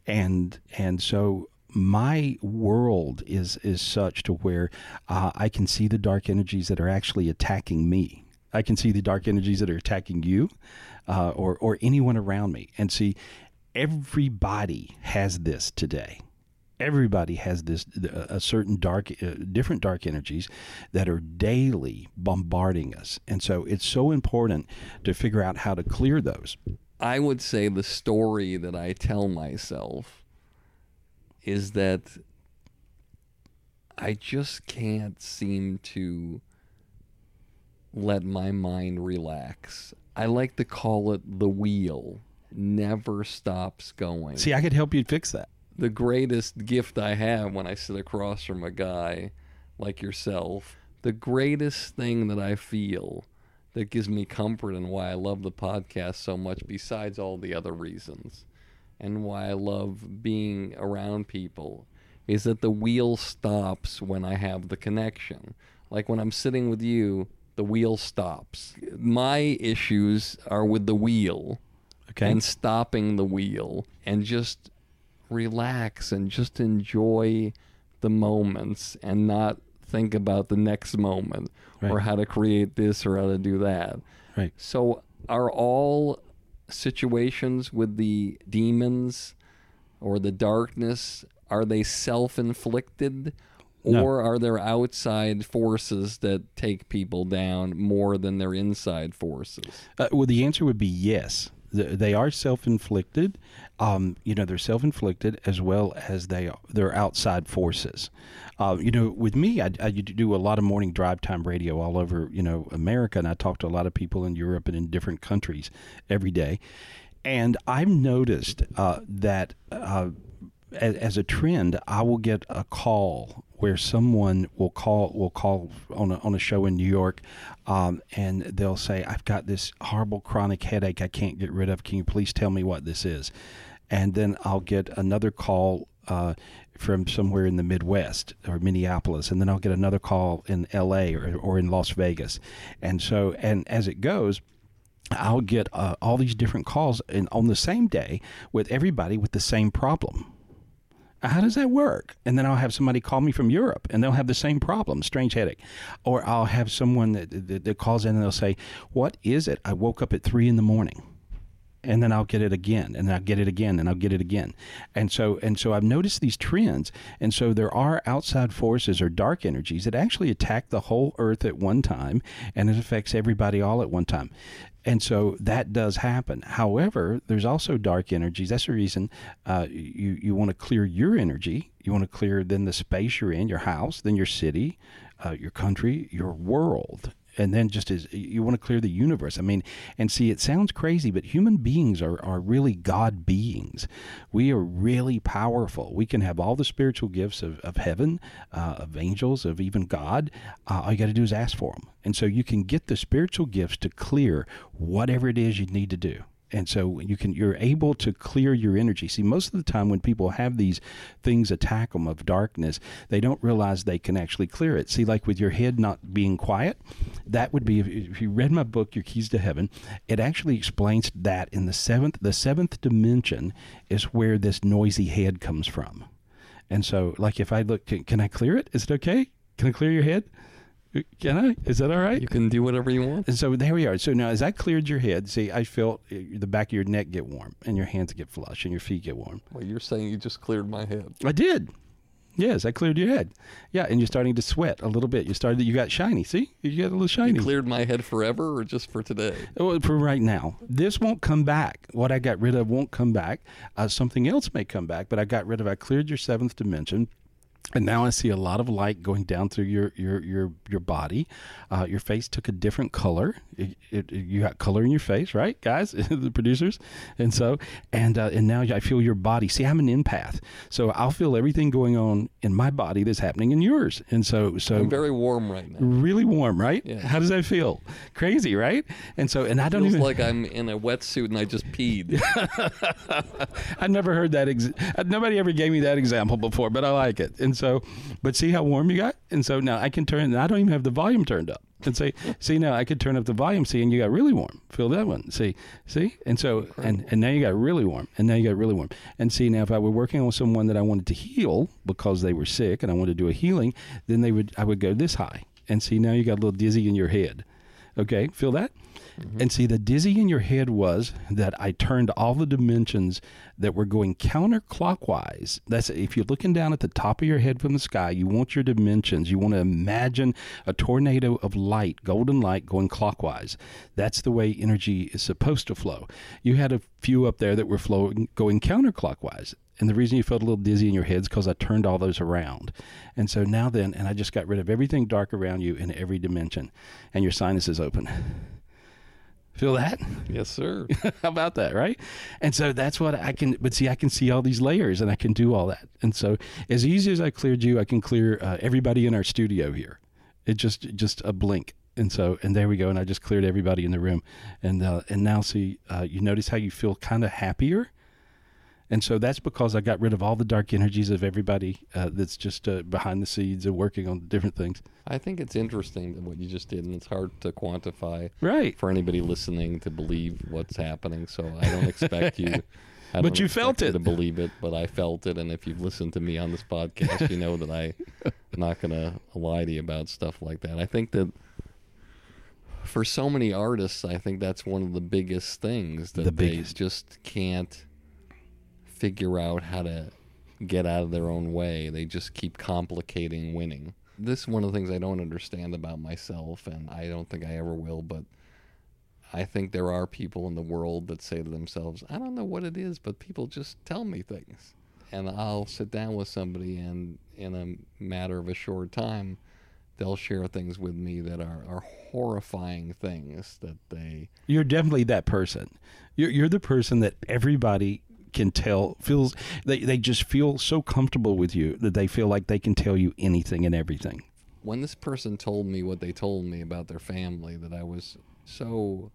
and and so my world is is such to where uh, I can see the dark energies that are actually attacking me. I can see the dark energies that are attacking you, uh, or or anyone around me, and see everybody has this today. Everybody has this a certain dark, uh, different dark energies that are daily bombarding us, and so it's so important to figure out how to clear those. I would say the story that I tell myself is that I just can't seem to let my mind relax. I like to call it the wheel. Never stops going. See, I could help you fix that. The greatest gift I have when I sit across from a guy like yourself, the greatest thing that I feel that gives me comfort and why I love the podcast so much, besides all the other reasons, and why I love being around people is that the wheel stops when I have the connection. Like when I'm sitting with you, the wheel stops. My issues are with the wheel Okay. and stopping the wheel and just relax and just enjoy the moments and not think about the next moment or how to create this or how to do that. Right. So are all situations with the demons or the darkness are they self-inflicted No. or are there outside forces that take people down more than their inside forces? Uh, well, the answer would be yes. Th- They are self-inflicted. Um, you know, they're self-inflicted as well as they are, they're outside forces. Uh, you know, with me, I, I do a lot of morning drive time radio all over you know America, and I talk to a lot of people in Europe and in different countries every day. And I've noticed uh, that uh, as, as a trend, I will get a call where someone will call will call on a, on a show in New York, um, and they'll say, "I've got this horrible chronic headache I can't get rid of. Can you please tell me what this is?" And then I'll get another call uh, from somewhere in the Midwest or Minneapolis, and then I'll get another call in L.A. or, or in Las Vegas, and so and as it goes. I'll get uh, all these different calls and on the same day with everybody with the same problem. How does that work? And then I'll have somebody call me from Europe and they'll have the same problem, strange headache. Or I'll have someone that, that, that calls in and they'll say, What is it? I woke up at three in the morning. And then I'll get it again, and I'll get it again, and I'll get it again, and so and so I've noticed these trends, and so there are outside forces or dark energies that actually attack the whole Earth at one time, and it affects everybody all at one time. And so that does happen. However, there's also dark energies. That's the reason uh, you you want to clear your energy. You want to clear then the space you're in, your house, then your city, uh, your country, your world. And then just as you want to clear the universe. I mean, and see, it sounds crazy, but human beings are, are really God beings. We are really powerful. We can have all the spiritual gifts of, of heaven, uh, of angels, of even God. Uh, all you got to do is ask for them. And so you can get the spiritual gifts to clear whatever it is you need to do. And so you can you're able to clear your energy. See, most of the time when people have these things attack them of darkness, they don't realize they can actually clear it. See, like with your head not being quiet, that would be if, you read my book, Your Keys to Heaven. It actually explains that in the seventh the seventh dimension is where this noisy head comes from. And so, like, if I look, can, can I clear it? Is it okay? Can I clear your head? Can I? Is that all right? You can do whatever you want. And so there we are. So now, as I cleared your head, see, I felt uh, the back of your neck get warm, and your hands get flush, and your feet get warm. Well, you're saying you just cleared my head. I did. Yes, I cleared your head. Yeah, and you're starting to sweat a little bit. You started. You got shiny. See, you got a little shiny. You cleared my head forever, or just for today? Well, for right now, this won't come back. What I got rid of won't come back. Uh, something else may come back, but I got rid of. I cleared your seventh dimension. And now I see a lot of light going down through your your your your body. Uh, your face took a different color. It, it, you got color in your face, right, guys, the producers? And so, and uh, and now I feel your body. See, I'm an empath, so I'll feel everything going on in my body that's happening in yours. And so, so I'm very warm right now. really warm, right? Yeah. How does that feel? Crazy, right? And so, and I don't Feels even like I'm in a wetsuit and I just peed. I've never heard that. Ex- nobody ever gave me that example before, but I like it. And so, but see how warm you got? And so now I can turn, and I don't even have the volume turned up. And say, see now I could turn up the volume, see, and you got really warm. Feel that one, see, see, and so, and and now you got really warm, and now you got really warm. And see now, if I were working on someone that I wanted to heal because they were sick, and I wanted to do a healing, then they would, I would go this high, and see now you got a little dizzy in your head. Okay, feel that? Mm-hmm. And see, the dizzy in your head was that I turned all the dimensions that were going counterclockwise. That's if you're looking down at the top of your head from the sky, you want your dimensions. You want to imagine a tornado of light, golden light, going clockwise. That's the way energy is supposed to flow. You had a few up there that were flowing, going counterclockwise. And the reason you felt a little dizzy in your head is because I turned all those around. And so now then, and I just got rid of everything dark around you in every dimension. And your sinuses is open. Feel that? yes, sir. How about that, right? And so that's what I can. But see, I can see all these layers, and I can do all that. And so, as easy as I cleared you, I can clear uh, everybody in our studio here. It just just a blink. And so, and there we go. And I just cleared everybody in the room. And uh, and now, see, uh, you notice how you feel kind of happier. And so that's because I got rid of all the dark energies of everybody uh, that's just uh, behind the scenes and working on different things. I think it's interesting what you just did, and it's hard to quantify Right. for anybody listening to believe what's happening. So I don't expect you. I But you felt it. to believe it, but I felt it. And if you've listened to me on this podcast, you know that I'm not going to lie to you about stuff like that. I think that for so many artists, I think that's one of the biggest things that The they biggest. just can't figure out how to get out of their own way. They just keep complicating winning. This is one of the things I don't understand about myself, and I don't think I ever will, but I think there are people in the world that say to themselves, I don't know what it is, but people just tell me things. And I'll sit down with somebody, and in a matter of a short time, they'll share things with me that are, are horrifying things that they You're definitely that person. You're, you're the person that everybody can tell feels they, they just feel so comfortable with you that they feel like they can tell you anything and everything. when this person told me what they told me about their family that I was so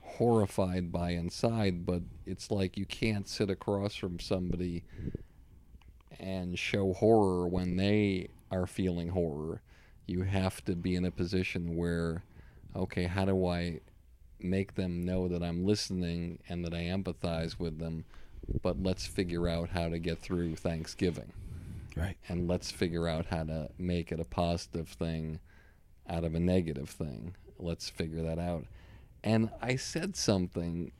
horrified by inside, but it's like you can't sit across from somebody and show horror when they are feeling horror. You have to be in a position where, okay, how do I make them know that I'm listening and that I empathize with them, but let's figure out how to get through Thanksgiving Right. and let's figure out how to make it a positive thing out of a negative thing. Let's figure that out. And I said something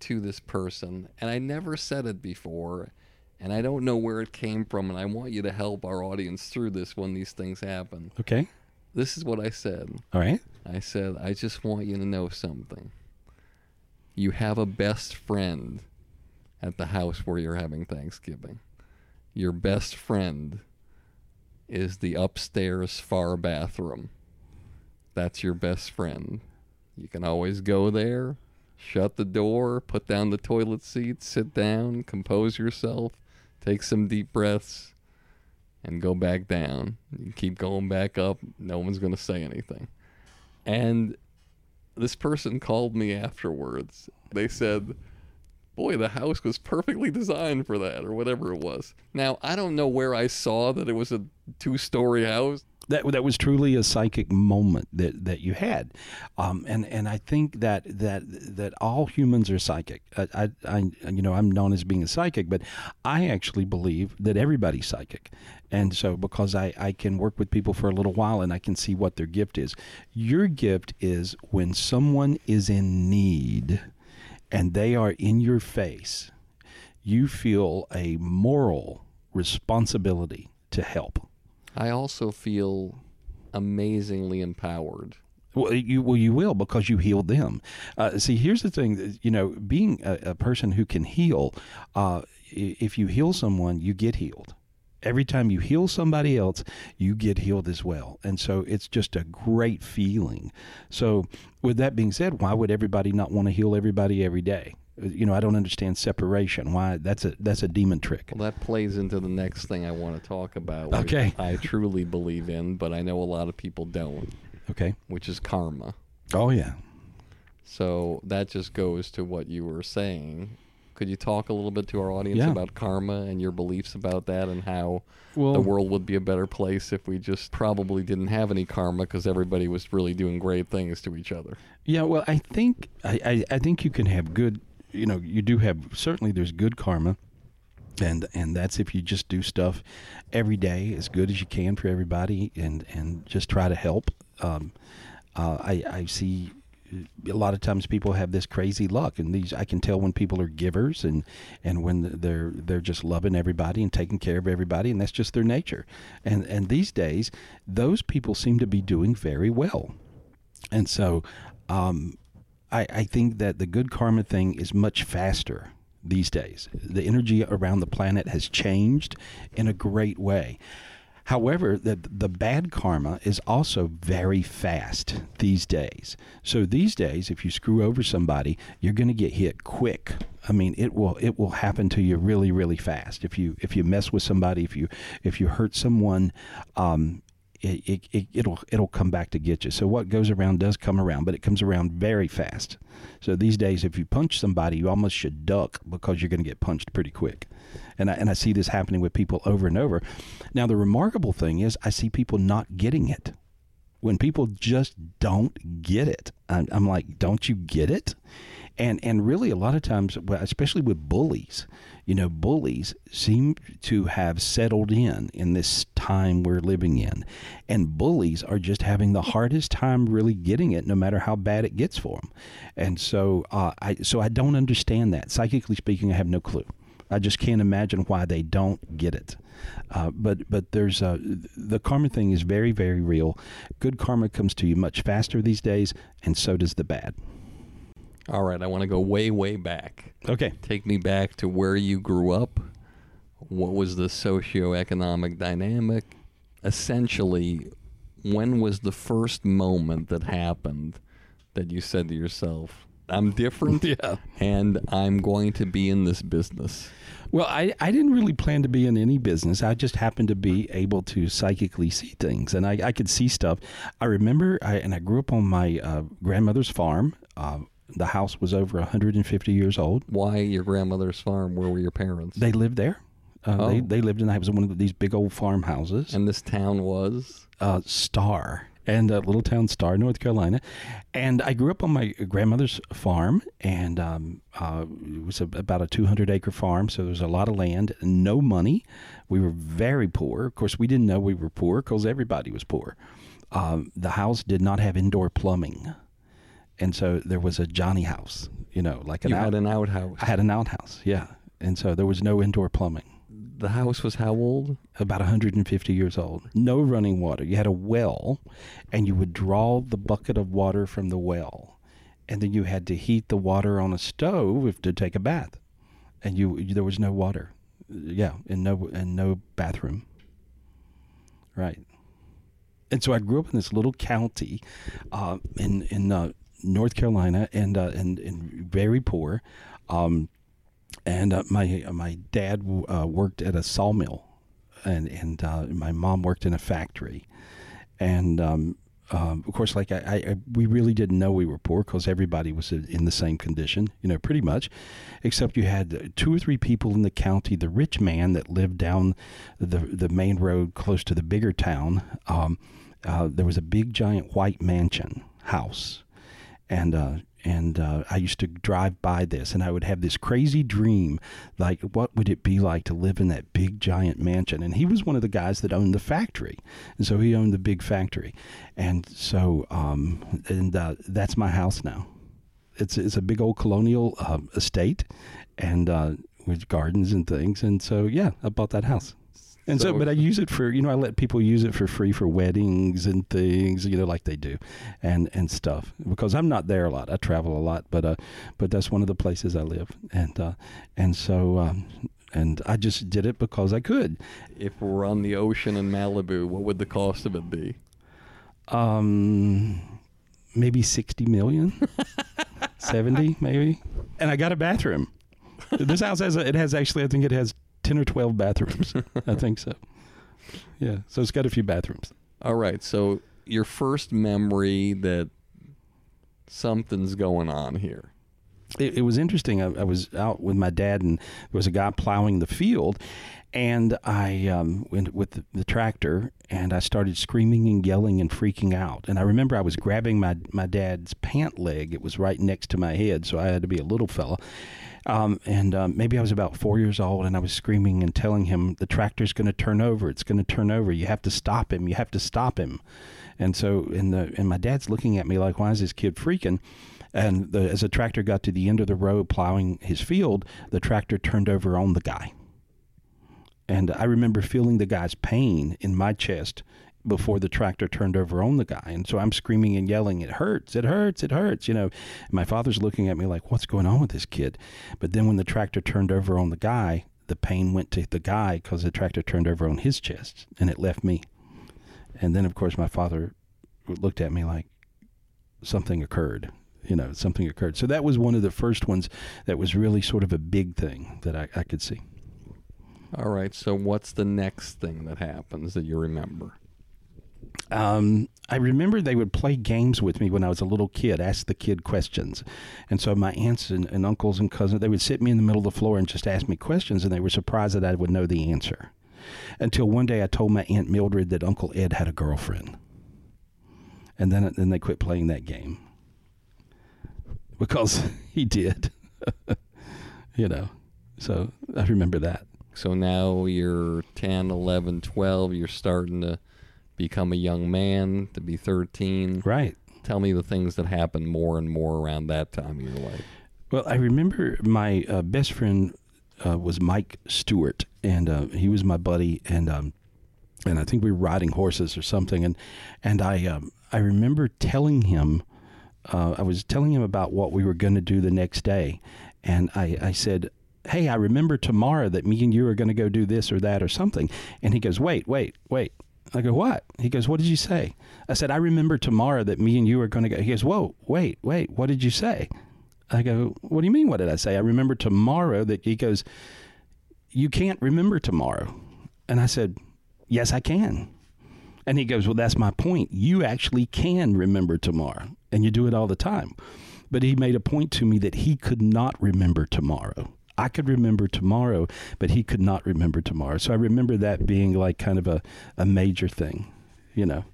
to this person, and I never said it before, and I don't know where it came from, and I want you to help our audience through this when these things happen. Okay. This is what I said. All right. I said, I just want you to know something. You have a best friend at the house where you're having Thanksgiving. Your best friend is the upstairs far bathroom. That's your best friend. You can always go there, shut the door, put down the toilet seat, sit down, compose yourself, take some deep breaths, and go back down. You keep going back up. No one's going to say anything. And this person called me afterwards. They said, "Boy, the house was perfectly designed for that," or whatever it was. Now I don't know where I saw that it was a two-story house. that that was truly a psychic moment that, that you had, um, and and I think that that that all humans are psychic. I, I, I you know I'm known as being a psychic, but I actually believe that everybody's psychic, and so because I I can work with people for a little while and I can see what their gift is. Your gift is when someone is in need, and they are in your face, you feel a moral responsibility to help. I also feel amazingly empowered. Well, you well you will because you healed them. Uh, see, here's the thing: you know, being a, a person who can heal, uh, if you heal someone, you get healed. Every time you heal somebody else, you get healed as well, and so it's just a great feeling. So, with that being said, why would everybody not want to heal everybody every day? Uh, You know, I don't understand separation. Why that's a that's a demon trick. Well, that plays into the next thing I want to talk about. which Okay. I truly believe in, but I know a lot of people don't, Okay. which is karma. Oh yeah. So that just goes to what you were saying. Could you talk a little bit to our audience Yeah. about karma and your beliefs about that and how Well- the world would be a better place if we just probably didn't have any karma because everybody was really doing great things to each other? Yeah, well, I think I, I, I think you can have good. You know, you do have certainly there's good karma, and and that's if you just do stuff every day as good as you can for everybody, and and just try to help. Um, uh, I I see a lot of times people have this crazy luck, and these I can tell when people are givers and and when they're they're just loving everybody and taking care of everybody, and that's just their nature. And and these days, those people seem to be doing very well. And so um, I, I think that the good karma thing is much faster these days. The energy around the planet has changed in a great way. However, the, the bad karma is also very fast these days. So these days, if you screw over somebody, you're going to get hit quick. I mean, it will it will happen to you really really fast. If you if you mess with somebody, if you if you hurt someone, um, it, it, it, it'll it'll come back to get you. So what goes around does come around, but it comes around very fast. So these days, if you punch somebody, you almost should duck because you're going to get punched pretty quick. And I, and I see this happening with people over and over. Now the remarkable thing is, I see people not getting it. When people just don't get it, I'm, I'm like, don't you get it? And and really, a lot of times, especially with bullies, you know, bullies seem to have settled in in this time we're living in, and bullies are just having the hardest time really getting it, no matter how bad it gets for them. And so, uh, I so I don't understand that. Psychically speaking, I have no clue. I just can't imagine why they don't get it. Uh, but but there's a, the karma thing is very very real. Good karma comes to you much faster these days, and so does the bad. All right, I want to go way, way back. Okay. Take me back to where you grew up. What was the socioeconomic dynamic? Essentially, when was the first moment that happened that you said to yourself, I'm different Yeah. and I'm going to be in this business? Well, I, I didn't really plan to be in any business. I just happened to be able to psychically see things, and I, I could see stuff. I remember, I, and I grew up on my uh, grandmother's farm. Uh, the house was over 150 years old. Why your grandmother's farm? Where were your parents? They lived there. Uh, they, Oh. they lived in it was one of these big old farmhouses. and this town was? uh, Star and a little town Star, North Carolina. And I grew up on my grandmother's farm, and um, uh, it was a, about a 200 acre farm, so there was a lot of land, no money. We were very poor. Of course, we didn't know we were poor because everybody was poor. Um, the house did not have indoor plumbing. And so there was a Johnny house, you know, like an You out- had an outhouse. I had an outhouse, yeah. And so there was no indoor plumbing The house was how old? about 150 years old. No running water. You had a well, and you would draw the bucket of water from the well, and then you had to heat the water on a stove to take a bath, and you, you there was no water. Yeah, and no and no bathroom. Right. And so I grew up in this little county, uh, in in uh, North Carolina, and uh, and and very poor. Um, and uh, my my dad uh, worked at a sawmill, and and uh, my mom worked in a factory, and um, um, of course, like I, I, we really didn't know we were poor because everybody was in the same condition, you know, pretty much, except you had two or three people in the county. The rich man that lived down the the main road close to the bigger town. Um, uh, there was a big giant white mansion house, and uh, and uh, I used to drive by this, and I would have this crazy dream, like what would it be like to live in that big giant mansion? And he was one of the guys that owned the factory, and so he owned the big factory, and so um, and uh, that's my house now. It's it's a big old colonial uh, estate, and uh, with gardens and things, and so yeah, I bought that house. And so, So- but I use it for you know I let people use it for free for weddings and things you know like they do, and and stuff because I'm not there a lot. I travel a lot, but uh, but that's one of the places I live, and uh, and so um, and I just did it because I could. If we're on the ocean in Malibu, what would the cost of it be? Um, maybe sixty million, seventy maybe, and I got a bathroom. This house has a, it has actually I think it has ten or twelve bathrooms. I think so. Yeah, so it's got a few bathrooms. All right, so your first memory that something's going on here. it, it was interesting. I, I was out with my dad, and there was a guy plowing the field, and I um, went with the, the tractor, and I started screaming and yelling and freaking out. And I remember I was grabbing my my dad's pant leg; it was right next to my head, so I had to be a little fella. Um, and um, maybe I was about four years old, and I was screaming and telling him the tractor's going to turn over. It's going to turn over. You have to stop him. You have to stop him. And so, and the and my dad's looking at me like, why is this kid freaking? And the, as the tractor got to the end of the road plowing his field, the tractor turned over on the guy. And I remember feeling the guy's pain in my chest before the tractor turned over on the guy. And so I'm screaming and yelling, It hurts, it hurts, it hurts. You know, my father's looking at me like, What's going on with this kid? But then when the tractor turned over on the guy, the pain went to the guy because the tractor turned over on his chest and it left me. And then, of course, my father looked at me like something occurred. You know, something occurred. So that was one of the first ones that was really sort of a big thing that I, I could see. All right, so what's the next thing that happens that you remember? Um, I remember they would play games with me when I was a little kid, ask the kid questions. And so my aunts and, and uncles and cousins, they would sit me in the middle of the floor and just ask me questions, and they were surprised that I would know the answer. Until one day I told my Aunt Mildred that Uncle Ed had a girlfriend. And then, then they quit playing that game. Because he did. you know. So I remember that. So now you're 10, 11, 12, you're starting to become a young man, to be 13. Right. Tell me the things that happen more and more around that time of your life. Well, I remember my uh, best friend uh, was Mike Stewart, and uh, he was my buddy, and um, and I think we were riding horses or something, and and I um, I remember telling him, uh, I was telling him about what we were going to do the next day, and I I said. Hey, I remember tomorrow that me and you are going to go do this or that or something. And he goes, Wait, wait, wait. I go, What? He goes, What did you say? I said, I remember tomorrow that me and you are going to go. He goes, Whoa, wait, wait. What did you say? I go, What do you mean? What did I say? I remember tomorrow that he goes, You can't remember tomorrow. And I said, Yes, I can. And he goes, Well, that's my point. You actually can remember tomorrow, and you do it all the time. But he made a point to me that he could not remember tomorrow. I could remember tomorrow, but he could not remember tomorrow. So I remember that being like kind of a, a major thing, you know.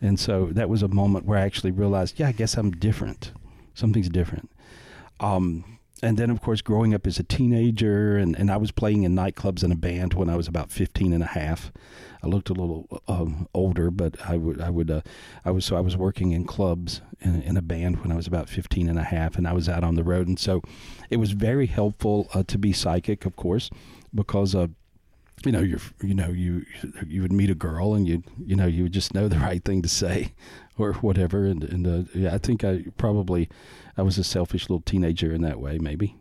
And so that was a moment where I actually realized, yeah, I guess I'm different. Something's different. Um, and then, of course, growing up as a teenager, and, and I was playing in nightclubs in a band when I was about 15 and a half. I looked a little um, older, but I would, I would, uh, I was, so I was working in clubs in, in a band when I was about 15 and a half, and I was out on the road. And so it was very helpful uh, to be psychic, of course, because, uh, you know, you're, you know, you, you would meet a girl and you, you know, you would just know the right thing to say or whatever. And, and, uh, yeah, I think I probably, I was a selfish little teenager in that way, maybe.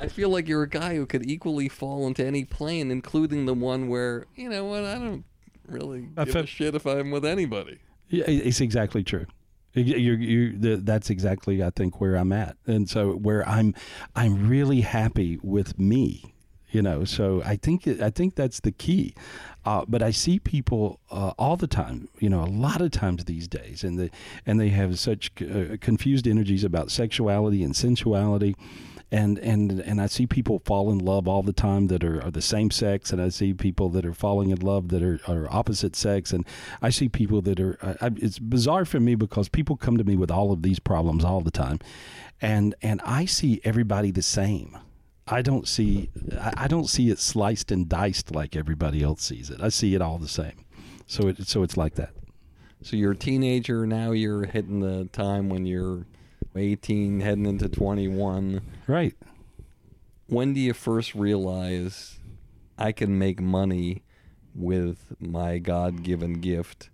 I feel like you're a guy who could equally fall into any plane, including the one where, you know what, I don't really I give a shit if I'm with anybody. Yeah, it's exactly true. You, you, you, the, that's exactly, I think, where I'm at, and so where I'm, I'm really happy with me. You know, so I think I think that's the key. Uh, but I see people uh, all the time, you know, a lot of times these days, and the and they have such uh, confused energies about sexuality and sensuality and and and I see people fall in love all the time that are, are the same sex, and I see people that are falling in love that are, are opposite sex, and I see people that are. I, it's bizarre for me because people come to me with all of these problems all the time, and and I see everybody the same. I don't see I don't see it sliced and diced like everybody else sees it. I see it all the same. So it so it's like that. So you're a teenager now. You're hitting the time when you're 18, heading into 21. Right. When do you first realize I can make money with my God given gift?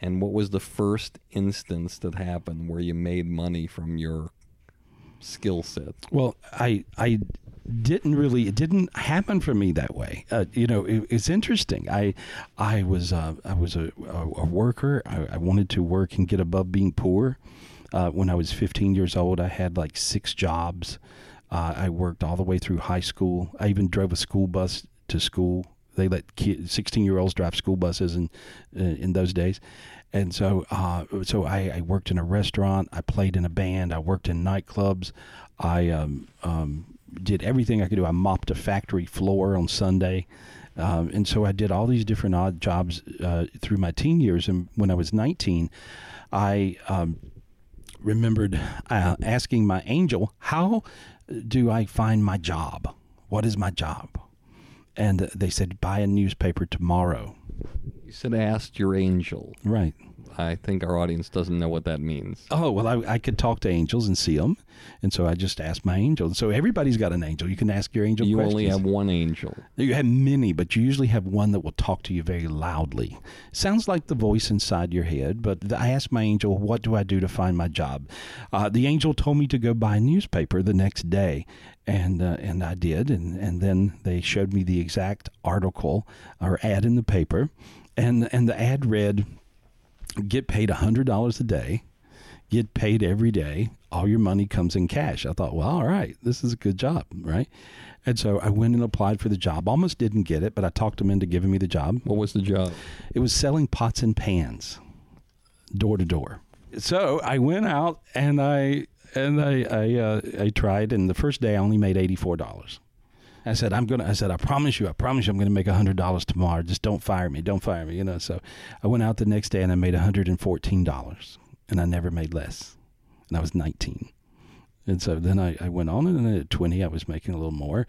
And what was the first instance that happened where you made money from your skill set? Well, I I didn't really it didn't happen for me that way. Uh, you know, it, it's interesting. I I was uh, I was a, a, a worker. I, I wanted to work and get above being poor. Uh, when I was 15 years old, I had like six jobs. Uh, I worked all the way through high school. I even drove a school bus to school. They let 16 year olds drive school buses in uh, in those days, and so uh, so I, I, worked in a restaurant. I played in a band. I worked in nightclubs. I um, um, did everything I could do. I mopped a factory floor on Sunday. Um, and so I did all these different odd jobs uh, through my teen years. And when I was 19, I um, remembered uh, asking my angel, How do I find my job? What is my job? And they said, Buy a newspaper tomorrow. You said, Asked your angel. Right. I think our audience doesn't know what that means. Oh, well, I, I could talk to angels and see them. And so I just asked my angel. So everybody's got an angel. You can ask your angel you questions. only have one angel. You have many, but you usually have one that will talk to you very loudly. Sounds like the voice inside your head, but I asked my angel, What do I do to find my job? Uh, the angel told me to go buy a newspaper the next day. And uh, and I did, and, and then they showed me the exact article or ad in the paper, and and the ad read, get paid $100 a day, get paid every day. All your money comes in cash. I thought, well, all right, this is a good job, right? And so I went and applied for the job. Almost didn't get it, but I talked them into giving me the job. What was the job? It was selling pots and pans, door to door. So I went out and I and I I, uh, I tried, and the first day I only made eighty four dollars. I said, I'm gonna. I said, I promise you, I promise you, I'm gonna make hundred dollars tomorrow. Just don't fire me, don't fire me, you know. So I went out the next day and I made hundred and fourteen dollars, and I never made less. And I was 19, and so then I, I went on, and then at 20, I was making a little more.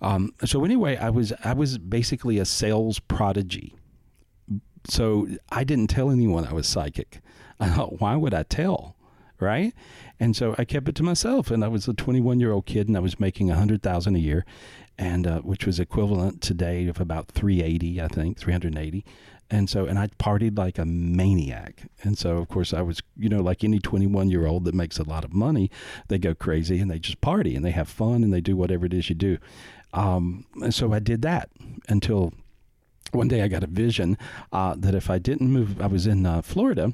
Um, so anyway, I was I was basically a sales prodigy. So I didn't tell anyone I was psychic. I thought, why would I tell? right? And so I kept it to myself, and I was a 21 year old kid, and I was making a hundred thousand a year, and uh, which was equivalent today of about 380, I think, 380. And so, and I partied like a maniac. And so, of course, I was, you know, like any 21 year old that makes a lot of money, they go crazy and they just party and they have fun and they do whatever it is you do. Um, and so I did that until one day I got a vision uh, that if I didn't move, I was in uh, Florida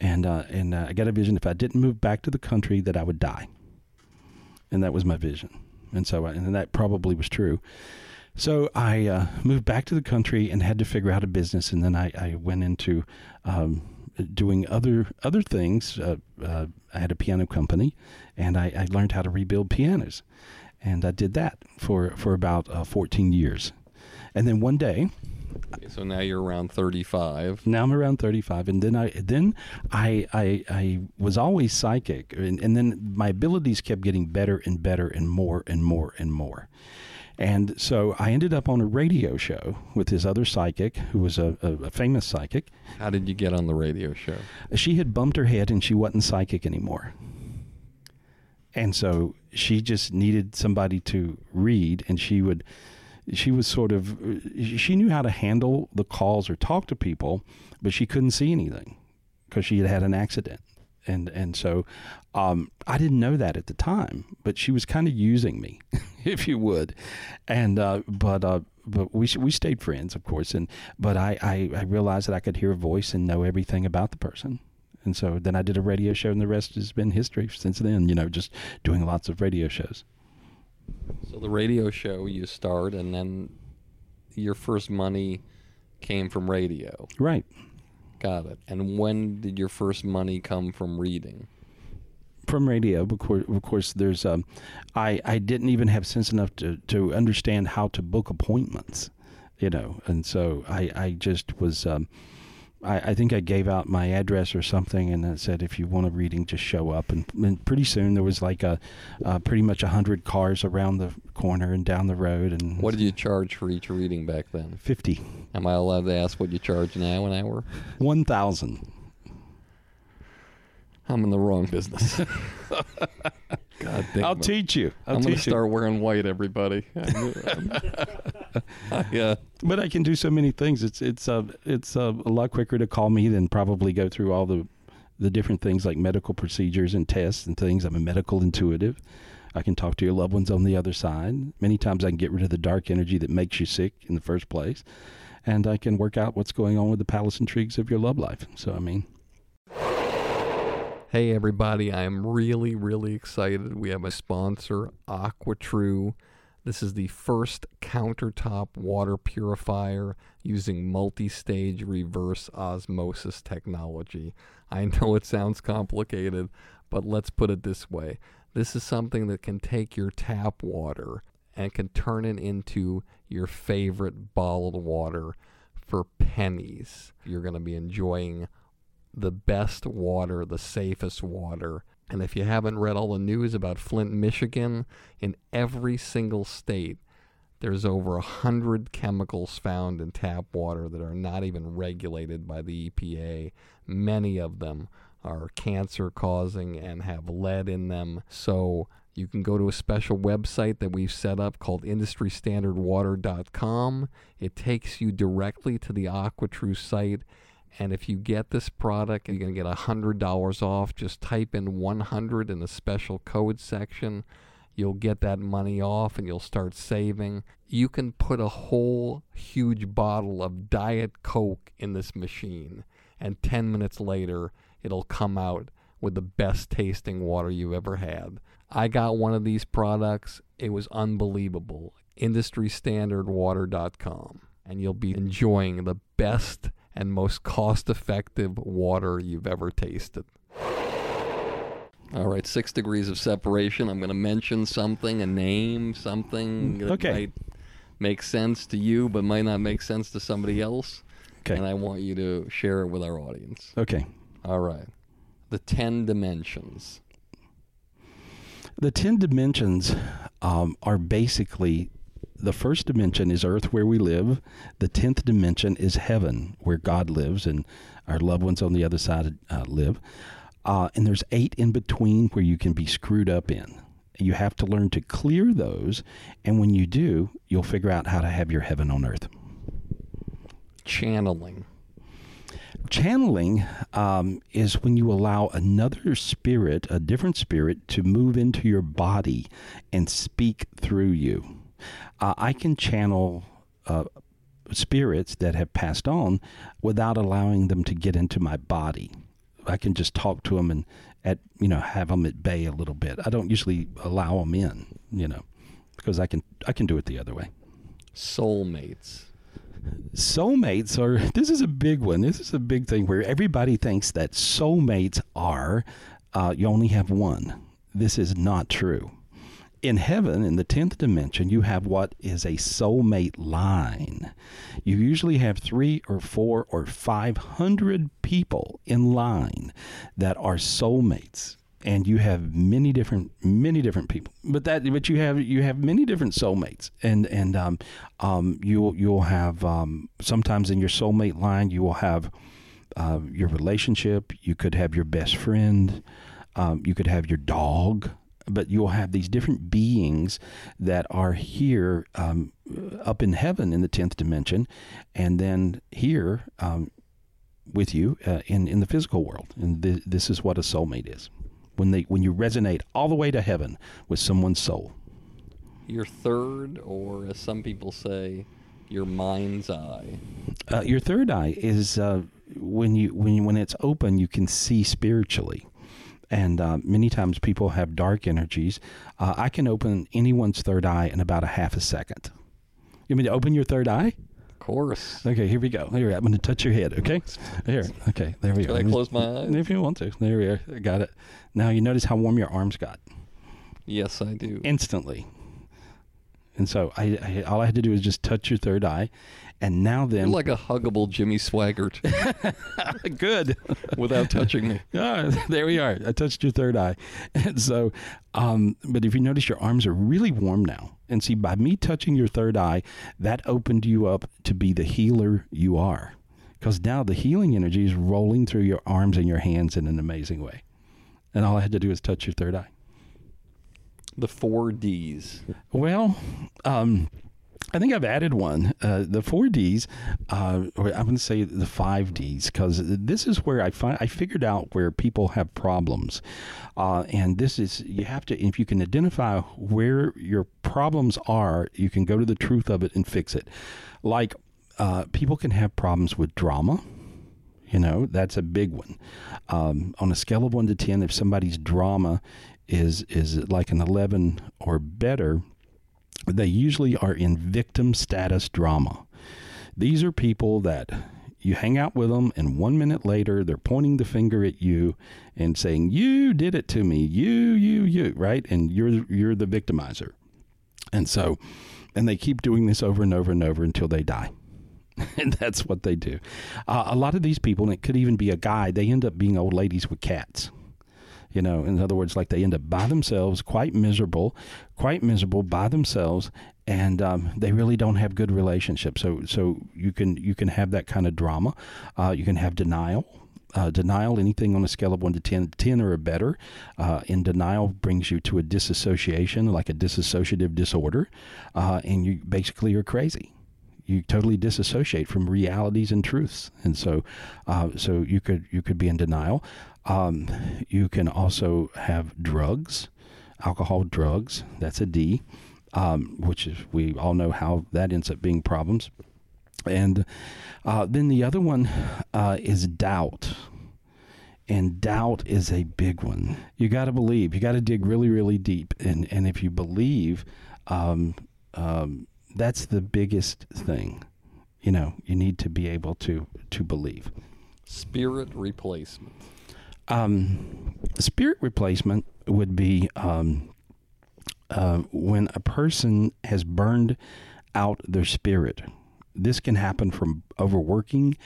and uh, and uh, I got a vision if I didn't move back to the country that I would die, and that was my vision, and so and that probably was true. So I uh, moved back to the country and had to figure out a business, and then I, I went into um, doing other other things. Uh, uh, I had a piano company, and I, I, learned how to rebuild pianos, and I did that for for about uh, 14 years, and then one day so now you're around 35. Now I'm around 35, and then I then I I, I was always psychic, and, and then my abilities kept getting better and better and more and more and more. And so I ended up on a radio show with this other psychic who was a, a, a, famous psychic. How did you get on the radio show? She had bumped her head and she wasn't psychic anymore. And so she just needed somebody to read, and she would she was sort of she knew how to handle the calls or talk to people, but she couldn't see anything because she had had an accident. And and so um, I didn't know that at the time, but she was kind of using me, if you would. And uh, but uh, but we we stayed friends, of course. And but I, I I realized that I could hear a voice and know everything about the person. And so then I did a radio show, and the rest has been history since then. You know, just doing lots of radio shows. So the radio show you start, and then your first money came from radio. Right. Got it. And when did your first money come from reading? from radio. Of course, of course there's. Um, I I didn't even have sense enough to to understand how to book appointments, you know, and so I I just was. Um, I, I think I gave out my address or something, and I said, if you want a reading, just show up. And, and pretty soon there was like a, uh, pretty much a hundred cars around the corner and down the road. And What did you charge for each reading back then? fifty, Am I allowed to ask what you charge now an hour? one thousand. I'm in the wrong business. God damn I'll it. teach you. I'll I'm going to start wearing white, everybody. yeah. but I can do so many things. It's it's uh, it's uh, a lot quicker to call me than probably go through all the the different things like medical procedures and tests and things. I'm a medical intuitive. I can talk to your loved ones on the other side. Many times I can get rid of the dark energy that makes you sick in the first place, and I can work out what's going on with the palace intrigues of your love life. So I mean, Hey, everybody. I am really, really excited. We have a sponsor, AquaTru. This is the first countertop water purifier using multi stage reverse osmosis technology. I know it sounds complicated, but let's put it this way this is something that can take your tap water and can turn it into your favorite bottled water for pennies. You're going to be enjoying the best water, the safest water. And if you haven't read all the news about Flint, Michigan, in every single state, there's over a hundred chemicals found in tap water that are not even regulated by the EPA. Many of them are cancer causing and have lead in them. So you can go to a special website that we've set up called industrystandardwater.com. It takes you directly to the AquaTru site. And if you get this product, you're going to get $100 off. Just type in 100 in the special code section. You'll get that money off and you'll start saving. You can put a whole huge bottle of Diet Coke in this machine, and 10 minutes later, it'll come out with the best tasting water you've ever had. I got one of these products. It was unbelievable. IndustryStandardWater.com. And you'll be enjoying the best and most cost effective water you've ever tasted. All right, six degrees of separation. I'm going to mention something, a name, something that Okay. might make sense to you, but might not make sense to somebody else. Okay. And I want you to share it with our audience. okay. All right. The 10 dimensions. The 10 dimensions um, are basically the first dimension is earth where we live. The 10th dimension is heaven where God lives and our loved ones on the other side uh, live. Uh, and there's eight in between where you can be screwed up in. You have to learn to clear those. And when you do, you'll figure out how to have your heaven on earth. Channeling. Channeling um, is when you allow another spirit, a different spirit, to move into your body and speak through you. Uh, I can channel uh, spirits that have passed on without allowing them to get into my body. I can just talk to them and at you know have them at bay a little bit. I don't usually allow them in, you know, because I can I can do it the other way Soulmates. soulmates are this is a big one this is a big thing where everybody thinks that soulmates are uh, you only have one this is not true in heaven in the 10th dimension you have what is a soulmate line. You usually have three or four or five hundred people in line that are soulmates. And you have many different many different people. But that but you have you have many different soulmates. And and um, um, you'll you'll have um, sometimes in your soulmate line you will have uh, your relationship. You could have your best friend. Um, you could have your dog but you'll have these different beings that are here um, up in heaven in the 10th dimension and then here um, with you uh, in in the physical world and th- this is what a soulmate is when they when you resonate all the way to heaven with someone's soul. Your third, or as some people say, your mind's eye. Uh, your third eye is uh, when you when you, when it's open, you can see spiritually, And uh, many times people have dark energies. Uh, I can open anyone's third eye in about a half a second. You mean to open your third eye? Of course. Okay, here we go. Here, we go. I'm going to touch your head. Okay, here. Okay, there we go. Can. I close my eyes? If you want to, there we are. I got it. Now you notice how warm your arms got Yes, I do. instantly. And so I, I all I had to do was just touch your third eye, and now You're then, like a huggable Jimmy Swaggart good. without touching me. Ah, there we are. I touched your third eye. And so, um, but if you notice, your arms are really warm now. And see, by me touching your third eye, that opened you up to be the healer you are. Because now the healing energy is rolling through your arms and your hands in an amazing way. And all I had to do was touch your third eye. The four D's. Well, um, I think I've added one. Uh, the four Ds, uh, or I'm going to say the five Ds, because this is where I find I figured out where people have problems, uh, and this is you have to if you can identify where your problems are, you can go to the truth of it and fix it. Like uh, people can have problems with drama. You know, that's a big one. Um, on a scale of one to ten, if somebody's drama is is like an eleven or better, they usually are in victim status drama. These are people that you hang out with them, and one minute later, they're pointing the finger at you and saying, "You did it to me. You, you, you." Right, and you're you're the victimizer. And so, and they keep doing this over and over and over until they die. and that's what they do. Uh, a lot of these people, and it could even be a guy, they end up being old ladies with cats. You know, in other words, like they end up by themselves, quite miserable, quite miserable by themselves, and um, they really don't have good relationships. So, so you can you can have that kind of drama. Uh, you can have denial. Uh, denial, anything on a scale of 1 to 10, 10 or better, uh, in denial brings you to a disassociation, like a dissociative disorder, uh, and you basically are crazy you totally disassociate from realities and truths, and so uh, so you could you could be in denial. Um, you can also have drugs, alcohol, drugs. That's a D, um, which is we all know how that ends up being problems. And uh, then the other one uh, is doubt. And doubt is a big one. You got to believe. You got to dig really, really deep. And and if you believe, um, um, that's the biggest thing. You know, you need to be able to to believe. Spirit replacement. Um, spirit replacement would be um, uh, when a person has burned out their spirit. This can happen from overworking.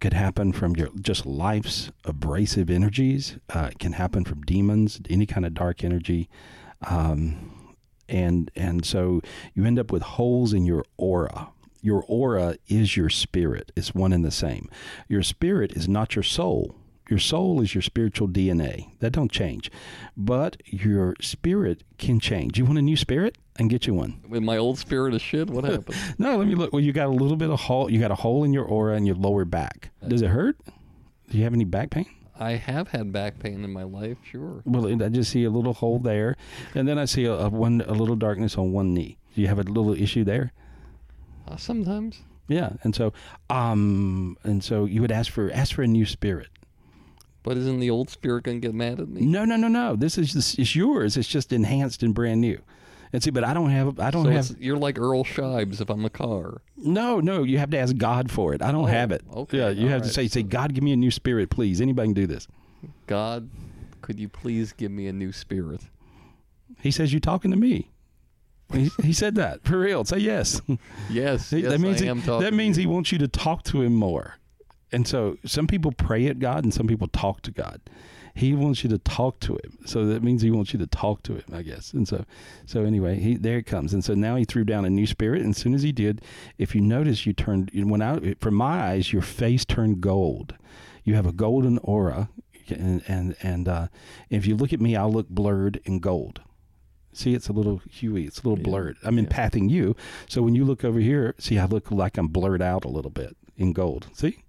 Could happen from your just life's abrasive energies. Uh, it can happen from demons, any kind of dark energy. Um, and and so you end up with holes in your aura. Your aura is your spirit. It's one and the same. Your spirit is not your soul. Your soul is your spiritual DNA. That don't change. But your spirit can change. You want a new spirit? And get you one. With my old spirit of shit, what happened? No, let me look. Well, you got a little bit of hole. You got a hole in your aura and your lower back. Does it hurt? Do you have any back pain? I have had back pain in my life, sure. Well, I just see a little hole there, and then I see a, a one a little darkness on one knee. Do you have a little issue there? Uh, sometimes. Yeah, and so, um, and so you would ask for ask for a new spirit. But isn't the old spirit going to get mad at me? No, no, no, no. This is this is yours. It's just enhanced and brand new. And see, but I don't have I don't So have you're like Earl Scheib's if I'm a car. no, no. You have to ask God for it. I don't Oh, have it. okay, Yeah, you have to say say God, give me a new spirit, please. Anybody can do this. God, could you please give me a new spirit? He says you're talking to me. He, he said that for real. Say yes. Yes, yes that means he, that means he wants you to talk to him more. And so some people pray at God and some people talk to God. He wants you to talk to him. So that means he wants you to talk to him, I guess. And so so anyway, he there it comes. And so now he threw down a new spirit and as soon as he did, if you notice you turned you went out from my eyes your face turned gold. You have a golden aura and and and uh, if you look at me I'll look blurred and gold. See, it's a little huey. It's a little blurred. I'm empathing you. So when you look over here, see, I look like I'm blurred out a little bit in gold. See?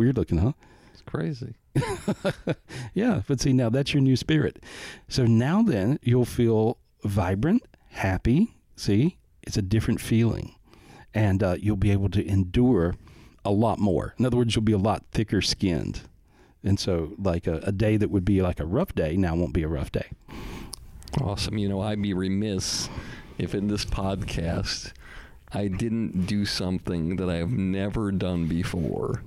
Weird looking, huh? It's crazy. Yeah, but see, now that's your new spirit. So now then, you'll feel vibrant, happy. See? It's a different feeling. And uh, you'll be able to endure a lot more. In other words, you'll be a lot thicker skinned. And so, like a, a day that would be like a rough day now won't be a rough day. Awesome. You know, I'd be remiss if in this podcast I didn't do something that I have never done before,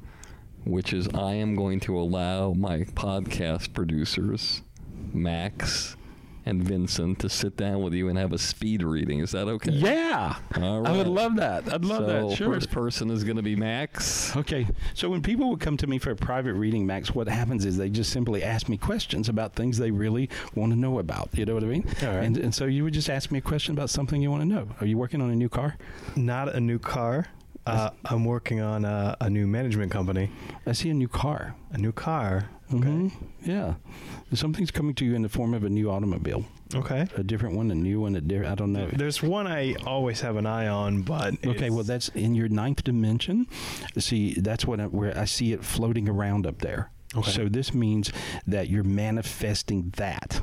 which is I am going to allow my podcast producers, Max and Vincent, to sit down with you and have a speed reading. Is that okay? Yeah, All I would love that. I'd love so that. Sure. First person is going to be Max. Okay, so when people would come to me for a private reading, Max, what happens is they just simply ask me questions about things they really want to know about. You know what I mean? All right. And, and so you would just ask me a question about something you want to know. Are you working on a new car? Not a new car. Uh, I'm working on a, a new management company. I see a new car. A new car. Okay. Mhm. Yeah. Something's coming to you in the form of a new automobile. Okay. A different one, a new one, a different. I don't know. There's one I always have an eye on, but Okay, well, that's in your ninth dimension. See, that's what I, where I see it floating around up there. Okay. So this means that you're manifesting that.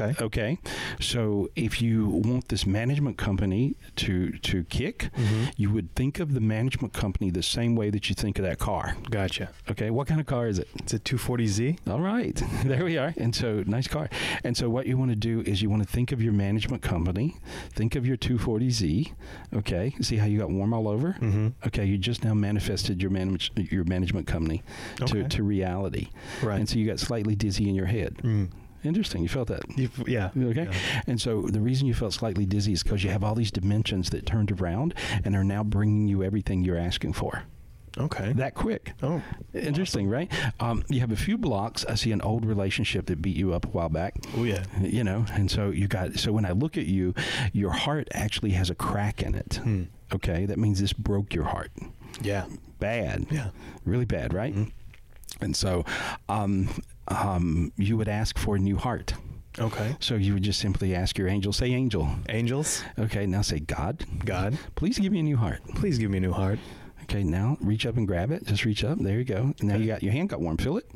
Okay. Okay, so if you want this management company to to kick, Mm-hmm. you would think of the management company the same way that you think of that car. Gotcha. Okay, what kind of car is it? It's a 240Z. All right, there we are. And so, nice car. And so, what you want to do is you want to think of your management company, think of your 240Z. Okay, see how you got warm all over. Mm-hmm. Okay, you just now manifested your manage, your management company Okay. to, to reality. Right. And so you got slightly dizzy in your head. Mm. Interesting. You felt that. You, yeah. Okay. Yeah. And so the reason you felt slightly dizzy is because you have all these dimensions that turned around and are now bringing you everything you're asking for. Okay. That quick. oh. Interesting, right? Um, you have a few blocks. I see an old relationship that beat you up a while back. Oh yeah. You know, and so you got. So when I look at you, your heart actually has a crack in it. Hmm. Okay, that means this broke your heart. Yeah. Bad. Yeah. Really bad, right? And so, um, um, you would ask for a new heart. Okay. So you would just simply ask your angel, say angel. Angels, Okay, now say God, God, please give me a new heart. please give me a new heart. Okay, now reach up and grab it. Just reach up. There you go. Now you got your hand got warm. Feel it.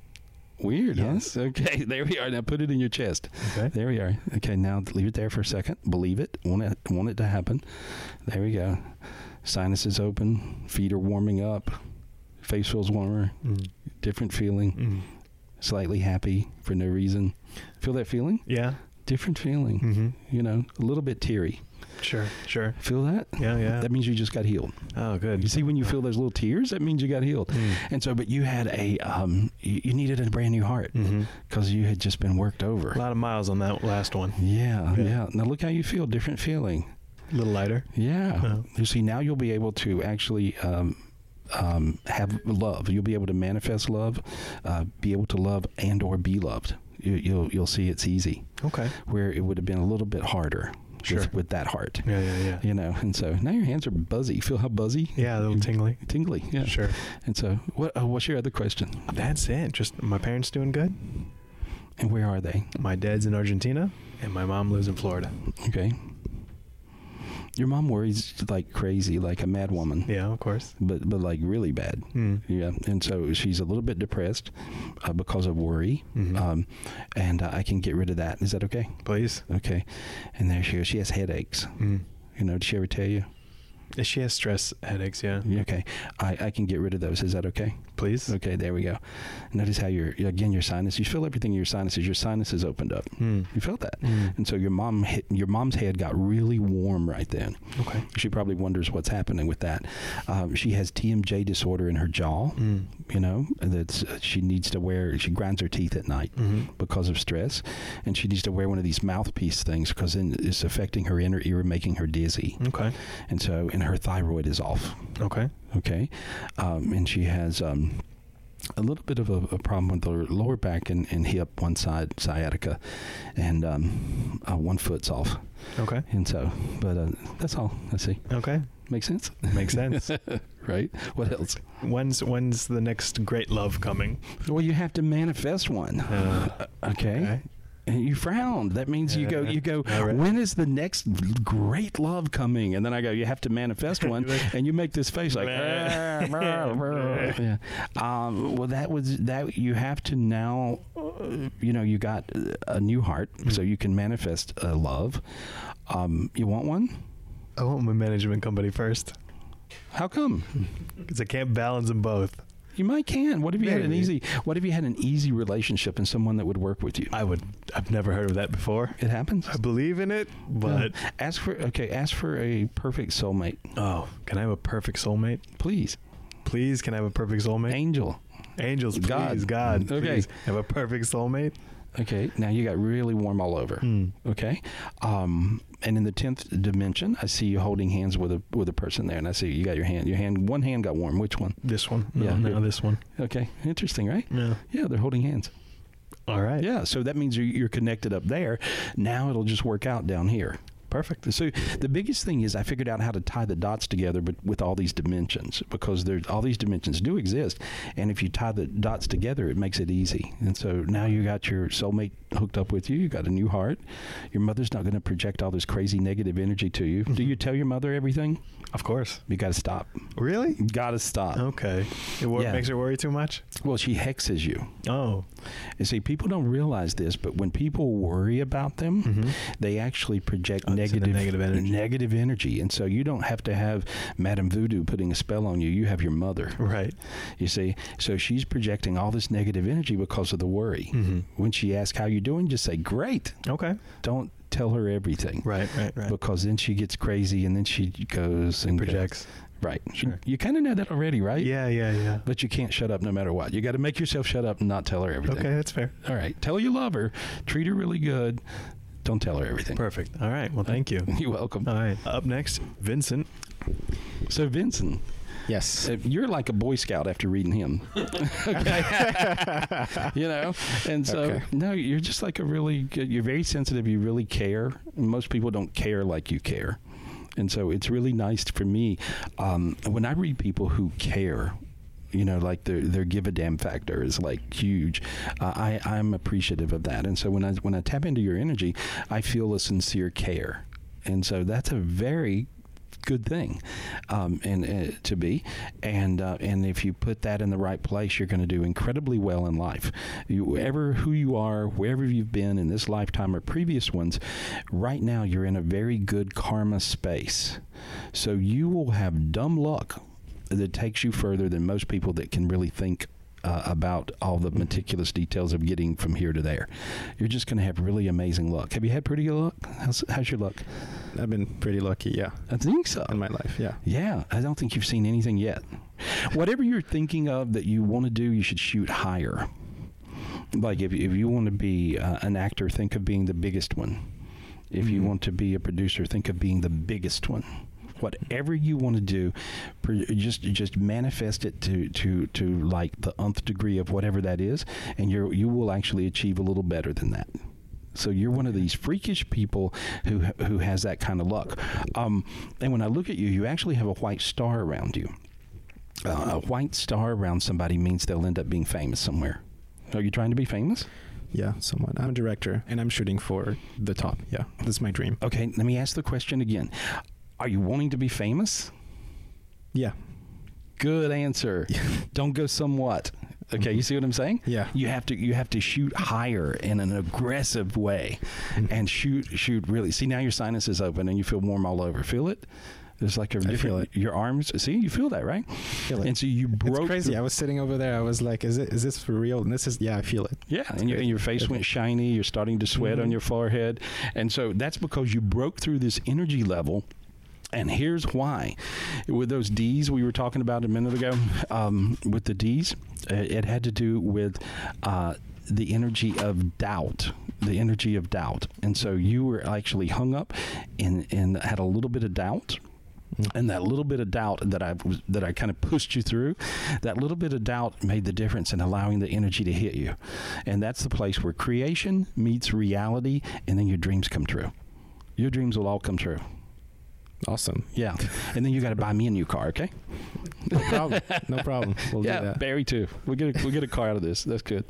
Weird, Yes. huh? Okay, there we are. Now put it in your chest. Okay. There we are. Okay, now leave it there for a second. Believe it. Want it. Want it to happen. There we go. Sinuses open. Feet are warming up. Face feels warmer. Mm. Different feeling. Mm. Slightly happy for no reason. Feel that feeling? Yeah. Different feeling. Mm-hmm. You know, a little bit teary. Sure. Sure. Feel that? Yeah. Yeah. That means you just got healed. oh, good. You see, when you feel those little tears, that means you got healed. Mm. And so, but you had a, um, you, you needed a brand new heart Mm-hmm. because you had just been worked over. A lot of miles on that last one. Yeah, Yeah. yeah, Now look how you feel. Different feeling. A little lighter. Yeah. Uh-huh. You see, now you'll be able to actually um, um, have love. You'll be able to manifest love, uh, be able to love and or be loved. You, you'll you'll see it's easy. Okay. Where it would have been a little bit harder Sure. with, with that heart. Yeah. Yeah. Yeah. You know, and so now your hands are buzzy. Feel how buzzy? Yeah. A little tingly. Tingly. Yeah. Sure. And so, what? Uh, what's your other question? That's it. Just my parents doing good. And where are they? My dad's in Argentina, and my mom lives in Florida. Okay. Your mom worries like crazy, like a mad woman. Yeah, of course. But but like really bad. Hmm. Yeah, and so she's a little bit depressed uh, because of worry, Mhm. um, and uh, I can get rid of that. Is that okay? Please. Okay. And there she goes. She has headaches. Mm. You know, did she ever tell you? She has stress headaches. Yeah. Okay. I, I can get rid of those. Is that okay? Please. Okay. There we go. Notice how your again your sinus. You feel everything in your sinuses. Your sinuses opened up. Hmm. You felt that. Mm. And so your mom hit, your mom's head got really warm right then. Okay. She probably wonders what's happening with that. Um, she has TMJ disorder in her jaw. Mm. You know that's uh, she needs to wear. She grinds her teeth at night Mhm. because of stress, and she needs to wear one of these mouthpiece things because it's affecting her inner ear, making her dizzy. Okay. And so, and her thyroid is off. Okay. Okay, um, and she has. Um, a little bit of a, a problem with her lower back and, and hip, one side sciatica, and um, uh, one foot's off. Okay. And so, but uh, that's all. I see. Okay. Makes sense. Makes sense. right? What else? when's when's the next great love coming? Well, you have to manifest one. Uh, okay. okay. And you frowned. That means you go. You go. Right. When is the next great love coming? And then I go. You have to manifest one, and you make this face like. "Ah, brr, brr." yeah. Um, well, that was that. You have to now. uh, You know, you got a new heart, so you can manifest a love. Um, you want one? I want my management company first How come? because I can't balance them both. You might can. What if you had an Maybe. easy? What if you had an easy relationship and someone that would work with you? I would. I've never heard of that before. It happens. I believe in it, but Uh, ask for okay. Ask for a perfect soulmate, oh, can I have a perfect soulmate? please. Please, can I have a perfect soulmate? Angel. Angels, please, God. God, Okay. please have a perfect soulmate. Okay. Now you got really warm all over. Hmm. Okay. Um, and in the tenth dimension, I see you holding hands with a with a person there, and I see you got your hand. Your hand. One hand got warm. Which one? This one, no, Yeah, no, this one. Okay. Interesting, right? Yeah. Yeah, they're holding hands. All right. Yeah. So that means you're, you're connected up there. Now it'll just work out down here. Perfect. So the biggest thing is I figured out how to tie the dots together, but with all these dimensions because there's all these dimensions do exist, and if you tie the dots together, it makes it easy. And so now you got your soulmate hooked up with you. You got a new heart. Your mother's not going to project all this crazy negative energy to you. Do you tell your mother everything? Of course. You got to stop. Really? Got to stop. Okay. It wor- Yeah. makes her worry too much. Well, she hexes you. Oh. You see, people don't realize this, but when people worry about them, they actually project Mm-hmm. Negative, negative energy. negative energy. And so you don't have to have Madame Voodoo putting a spell on you. You have your mother. Right. You see, so she's projecting all this negative energy because of the worry. Mm-hmm. When she asks how you doing, just say great. Okay. Don't tell her everything. Right. Right. Right. Because then she gets crazy and then she goes and Projects. Right. Sure. You kind of know that already, right? Yeah. Yeah. Yeah. But you can't shut up no matter what. You got to make yourself shut up and not tell her everything. Okay, that's fair. All right. Tell her you love her. Treat her really good. Don't tell her everything. Perfect. All right. Well, thank you. You're welcome. All right. Up next, Vincent. So, Vincent, Yes. uh, you're like a Boy Scout after reading him. you know? And so, Okay. no, you're just like a really good, you're very sensitive. You really care. Most people don't care like you care. And so it's really nice for me um, when I read people who care. You know, like their their give a damn factor is like huge. Uh, I I'm appreciative of that, and so when I when I tap into your energy, I feel a sincere care, and so that's a very good thing um, and uh, to be. And uh, and if you put that in the right place you're going to do incredibly well in life. You ever who you are wherever you've been in this lifetime or previous ones right now you're in a very good karma space. So you will have dumb luck that takes you further than most people that can really think uh, about all the meticulous details of getting from here to there. You're just going to have really amazing luck. Have you had pretty good luck? How's, how's your luck? I've been pretty lucky, yeah, I think so. in my life, yeah. Yeah, I don't think you've seen anything yet. Whatever you're thinking of that you want to do, you should shoot higher. Like if, if you want to be uh, an actor, think of being the biggest one. If you want to be a producer, think of being the biggest one. Whatever you want to do, just just manifest it to, to, to like the nth degree of whatever that is, and you you will actually achieve a little better than that. So you're one of these freakish people who who has that kind of luck. Um, and when I look at you, you actually have a white star around you. Uh, a white star around somebody means they'll end up being famous somewhere. Are you trying to be famous? Yeah, somewhat. I'm a director and I'm shooting for the top. Yeah, this is my dream. Okay, let me ask the question again. Are you wanting to be famous? Yeah, Good answer. Don't go somewhat. Okay, you see what I'm saying? Yeah. You have to you have to shoot higher in an aggressive way, and shoot shoot really. See now your sinus is open and you feel warm all over. Feel it? There's like a different. feel it. Your arms. See, you feel that, right? feel it. And so you broke. it's crazy. through- I was sitting over there. I was like, "Is it? Is this for real?" And this is, yeah, I feel it. Yeah, and your, and your face went shiny. You're starting to sweat Mm-hmm. on your forehead, and so that's because you broke through this energy level. And here's why: with those D's we were talking about a minute ago, um, with the D's, it had to do with uh, the energy of doubt, the energy of doubt, and so you were actually hung up and and had a little bit of doubt. And that little bit of doubt that I that I kind of pushed you through, that little bit of doubt made the difference in allowing the energy to hit you, and that's the place where creation meets reality, and then your dreams come true. Your dreams will all come true. Awesome. Yeah, and then you got to buy me a new car, okay? No problem. no problem. We'll yeah, do that. Barry too. We'll get a, we'll get a car out of this. That's good.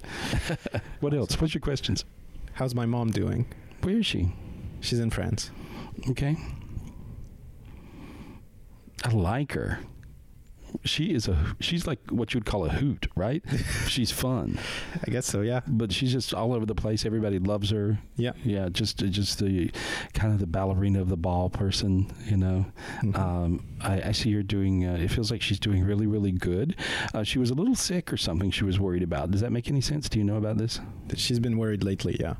what else? What's your questions? How's my mom doing? Where is she? She's in France. Okay. I like her. She is a she's like what you'd call a hoot, right? she's fun. I guess so. Yeah. But she's just all over the place. Everybody loves her. Yeah. Yeah. Just just the kind of the ballerina of the ball person. You know. Mhm. Um, I, I see her doing. Uh, it feels like she's doing really really good. Uh, she was a little sick or something. She was worried about. Does that make any sense? Do you know about this? She's been worried lately. Yeah.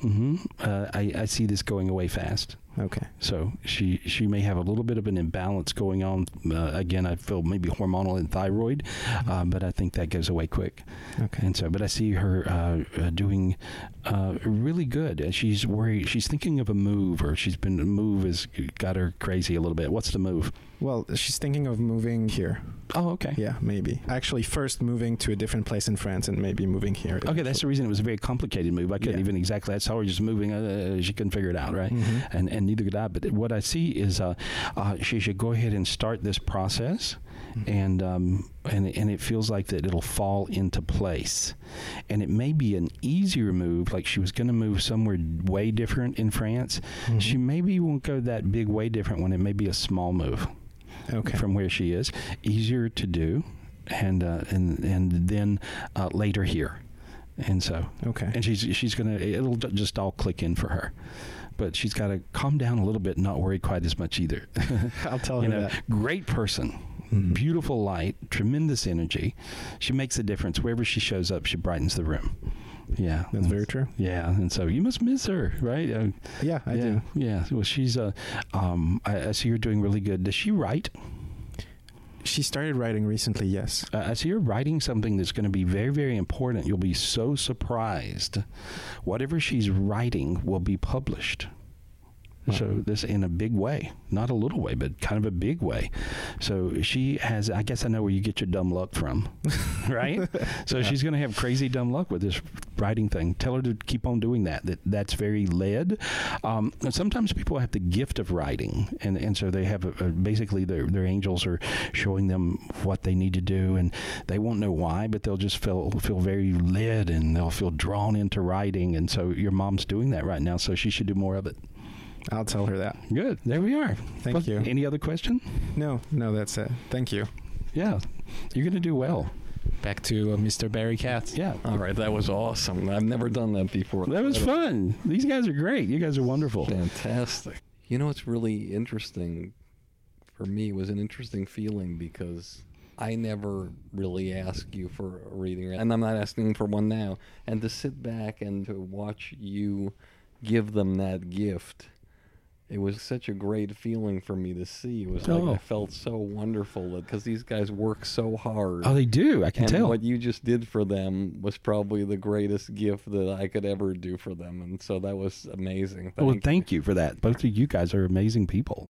hmm Uh, I I see this going away fast. Okay. So she she may have a little bit of an imbalance going on. Uh, again, I feel maybe hormonal and thyroid, uh, but I think that goes away quick. Okay. And so, but I see her uh, uh, doing uh, really good. She's worried. She's thinking of a move, or she's been a move has got her crazy a little bit. What's the move? Well, she's thinking of moving here. Oh, okay. Yeah, maybe. Actually, first moving to a different place in France and maybe moving here. Okay, that's the reason it was a very complicated move. I couldn't Yeah. even exactly. I saw her just moving. Uh, she couldn't figure it out, right? Mhm. And and neither could I. But what I see is uh, uh, she should go ahead and start this process, and um, and and it feels like that it'll fall into place, and it may be an easier move. Like she was going to move somewhere way different in France. She maybe won't go that big way different when it may be a small move Okay. from where she is, easier to do, and uh, and and then uh, later here, and so Okay. and she's she's gonna it'll just all click in for her, but she's got to calm down a little bit, and not worry quite as much either. I'll tell you her know, that. great person. Mhm. Beautiful light, tremendous energy. She makes a difference wherever she shows up. She brightens the room. Yeah, That's very true. yeah, and so you must miss her, right? Uh, Yeah, I yeah, do. Yeah, well, she's uh, um, I, I see her doing really good. Does she write? She started writing recently, yes. Uh, I see her writing something that's going to be very, very important. You'll be so surprised. Whatever she's writing will be published. So this in a big way, not a little way, but kind of a big way. So she has. I guess I know where you get your dumb luck from, right? so she's going to have crazy dumb luck with this writing thing. Tell her to keep on doing that. That that's very led. Um, and sometimes people have the gift of writing, and and so they have a, a, basically their their angels are showing them what they need to do, and they won't know why, but they'll just feel feel very led, and they'll feel drawn into writing. And so your mom's doing that right now, so she should do more of it. I'll tell her that. Good. There we are. Thank Well, you. Any other question? No, no, that's it. Thank you. Yeah, you're going to do well. Back to uh, Mr. Barry Katz. Yeah. All right, that was awesome. I've never done that before. That was fun. These guys are great. You guys are wonderful. Fantastic. You know what's really interesting for me was an interesting feeling because I never really ask you for a reading, and I'm not asking for one now. And to sit back and to watch you give them that gift, it was such a great feeling for me to see. It was like Oh. I felt so wonderful because these guys work so hard. Oh, they do. I can and tell. what you just did for them was probably the greatest gift that I could ever do for them, and so that was amazing. well, Thank thank you for that. Both of you guys are amazing people.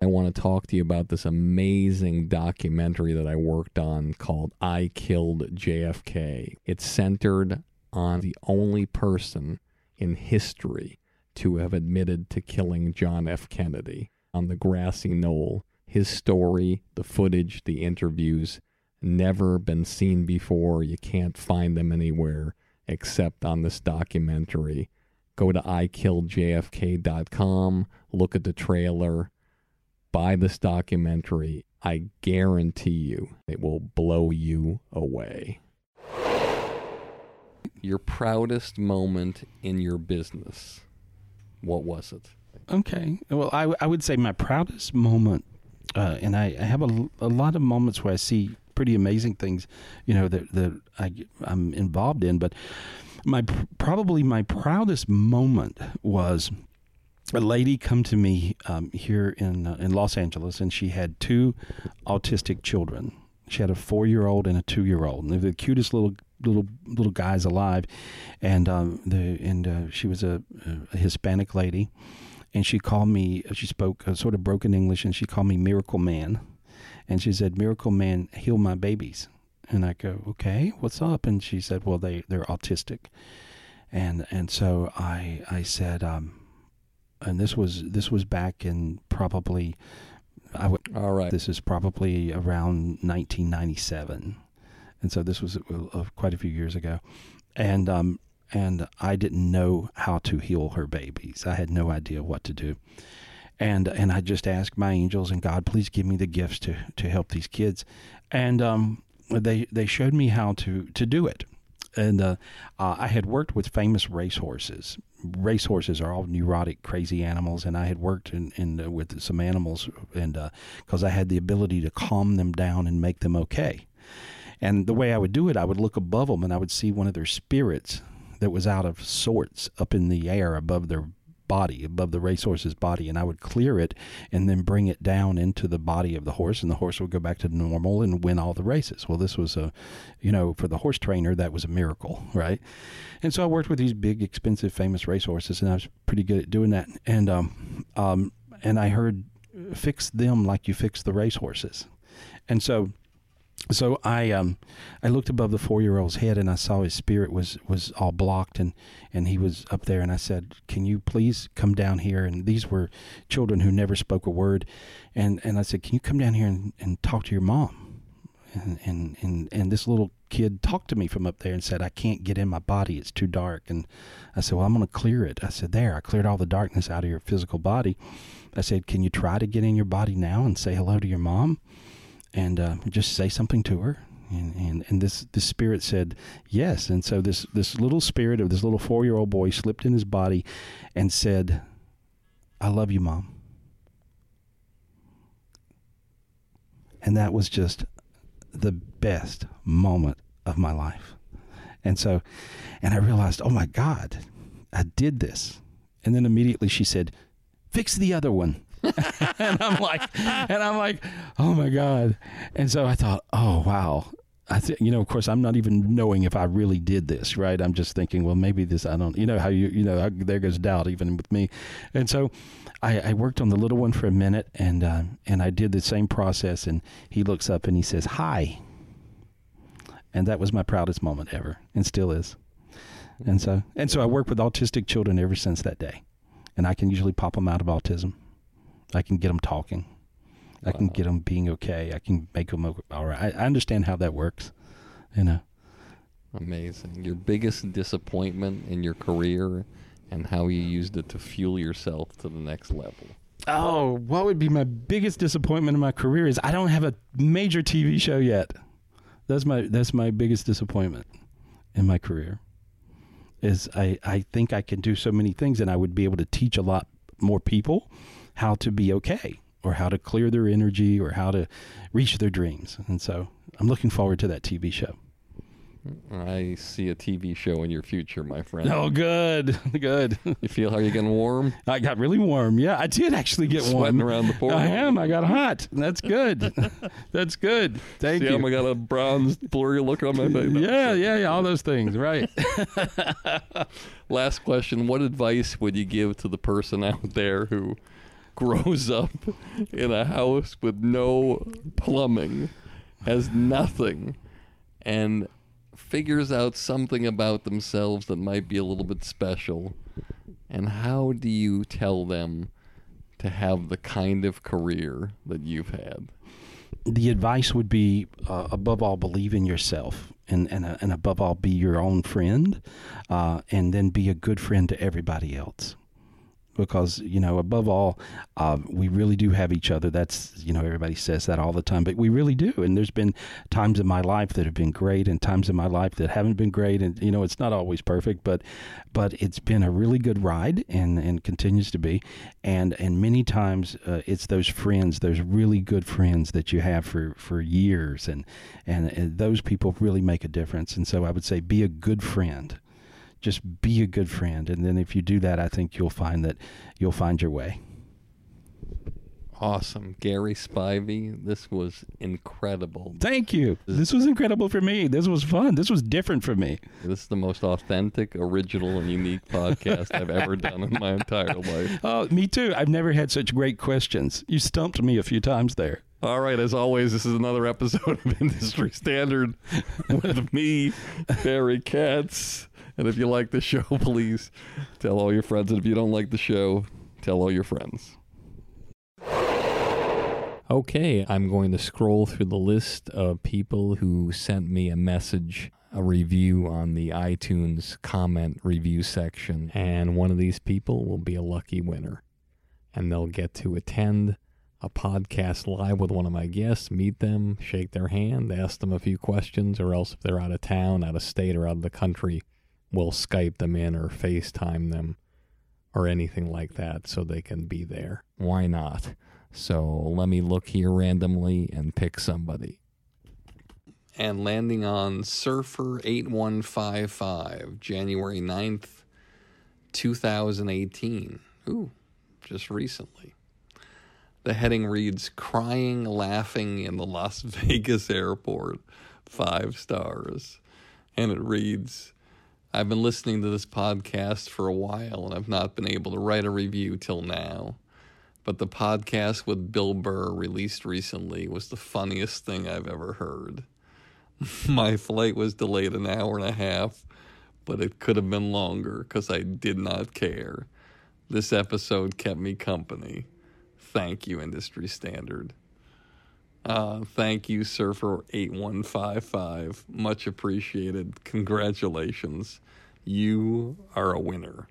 I want to talk to you about this amazing documentary that I worked on called I Killed JFK. It's centered on the only person in history to have admitted to killing John F. Kennedy on the grassy knoll. His story, the footage, the interviews, never been seen before. You can't find them anywhere except on this documentary. Go to ikilljfk.com, look at the trailer, buy this documentary. I guarantee you it will blow you away. Your proudest moment in your business. What was it? Okay. Well, I, I would say my proudest moment, uh, and I, I have a, a lot of moments where I see pretty amazing things, you know, that, that I, I'm involved in. But my probably my proudest moment was a lady come to me um, here in uh, in Los Angeles, and she had two autistic children. She had a four year old and a two year old, and they're the cutest little little little guys alive. And um, the and uh, she was a, a Hispanic lady, and she called me. She spoke uh, sort of broken English, and she called me Miracle Man, and she said, "Miracle Man, heal my babies." And I go, "Okay, what's up?" And she said, "Well, they they're autistic," and and so I I said, um, and this was this was back in probably I would All right. this is probably around 1997, and so this was uh, uh, quite a few years ago, and um and I didn't know how to heal her babies. I had no idea what to do, and and I just asked my angels and God, please give me the gifts to to help these kids, and um, they they showed me how to to do it, and uh, uh, I had worked with famous racehorses. Racehorses are all neurotic, crazy animals, and I had worked in, in uh, with some animals, and because I had the ability to calm them down and make them okay. And the way I would do it, I would look above them and I would see one of their spirits that was out of sorts up in the air above their body, above the racehorse's body, and I would clear it and then bring it down into the body of the horse, and the horse would go back to normal and win all the races. Well, this was a, you know, for the horse trainer, that was a miracle, right? And so I worked with these big, expensive, famous racehorses, and I was pretty good at doing that. And um, um, and I heard, fix them like you fix the racehorses, and so so I um I looked above the four year old's head and I saw his spirit was was all blocked and and he was up there and I said, "Can you please come down here?" And these were children who never spoke a word, and and I said, "Can you come down here and, and talk to your mom?" And, and and and this little kid talked to me from up there and said, "I can't get in my body; it's too dark." And I said, "Well, I'm going to clear it." I said, "There, I cleared all the darkness out of your physical body." I said, "Can you try to get in your body now and say hello to your mom?" And uh, just say something to her. And, and, and this, this spirit said yes. And so this, this little spirit of this little four year old boy slipped in his body and said, I love you, mom. And that was just the best moment of my life. And so, and I realized, oh my God, I did this. And then immediately she said, fix the other one. and I'm like, and I'm like, oh my god. And so I thought, oh wow. I think you know, of course, I'm not even knowing if I really did this, right? I'm just thinking, well, maybe this. I don't, you know, how you, you know, I, there goes doubt even with me, and so I, I worked on the little one for a minute, and uh, and I did the same process, and he looks up and he says, "Hi," and that was my proudest moment ever, and still is, and so and so I work with autistic children ever since that day, and I can usually pop them out of autism. I can get them talking. I can get them being okay. I can make them all right. I, I understand how that works. You know. Amazing. Your biggest disappointment in your career and how you used it to fuel yourself to the next level. Oh, what would be my biggest disappointment in my career is I don't have a major TV show yet. That's my that's my biggest disappointment in my career. Is I I think I can do so many things and I would be able to teach a lot more people how to be okay or how to clear their energy or how to reach their dreams. And so I'm looking forward to that TV show. I see a TV show in your future, my friend. Oh, good, good. You feel how you're getting warm? I got really warm. Yeah, I did actually get Sweating warm. around the portal. I am. I got hot. That's good. That's good. Thank see you. I got a bronze, blurry look on my face? Yeah, yeah, yeah. All those things. Right. Last question: What advice would you give to the person out there who grows up in a house with no plumbing, has nothing, and figures out something about themselves that might be a little bit special? And how do you tell them to have the kind of career that you've had? the advice would be uh, above all believe in yourself and and, uh, and above all be your own friend uh, and then be a good friend to everybody else because you know above all uh, we really do have each other. That's you know everybody says that all the time but we really do. And there's been times in my life that have been great and times in my life that haven't been great. And you know it's not always perfect but but it's been a really good ride and and continues to be. And and many times uh, it's those friends those really good friends that you have for for years. And, and and those people really make a difference. And so I would say be a good friend just be a good friend. And then if you do that i think you'll find that you'll find your way. Awesome. Gary Spivey, this was incredible. thank you. This was incredible for me. This was fun. This was different for me. This is the most authentic, original, and unique podcast I've ever done in my entire life. oh me too. I've never had such great questions. You stumped me a few times there. All right, as always, this is another episode of Industry Standard with me, Barry Katz. And if you like the show, please tell all your friends. And if you don't like the show, tell all your friends. Okay, I'm going to scroll through the list of people who sent me a message, a review on the iTunes comment review section. And one of these people will be a lucky winner. and they'll get to attend a podcast live with one of my guests, meet them, shake their hand, ask them a few questions, or else if they're out of town, out of state, or out of the country, we'll Skype them in or FaceTime them or anything like that so they can be there. Why not? So let me look here randomly and pick somebody. And landing on Surfer 8155, January 9th, 2018. Ooh, just recently. The heading reads Crying, Laughing in the Las Vegas Airport, five stars. And it reads I've been listening to this podcast for a while and I've not been able to write a review till now. But the podcast with Bill Burr released recently was the funniest thing I've ever heard. My flight was delayed an hour and a half, but it could have been longer because I did not care. This episode kept me company. Thank you, Industry Standard. Uh, thank you, Surfer8155. Much appreciated. Congratulations. You are a winner.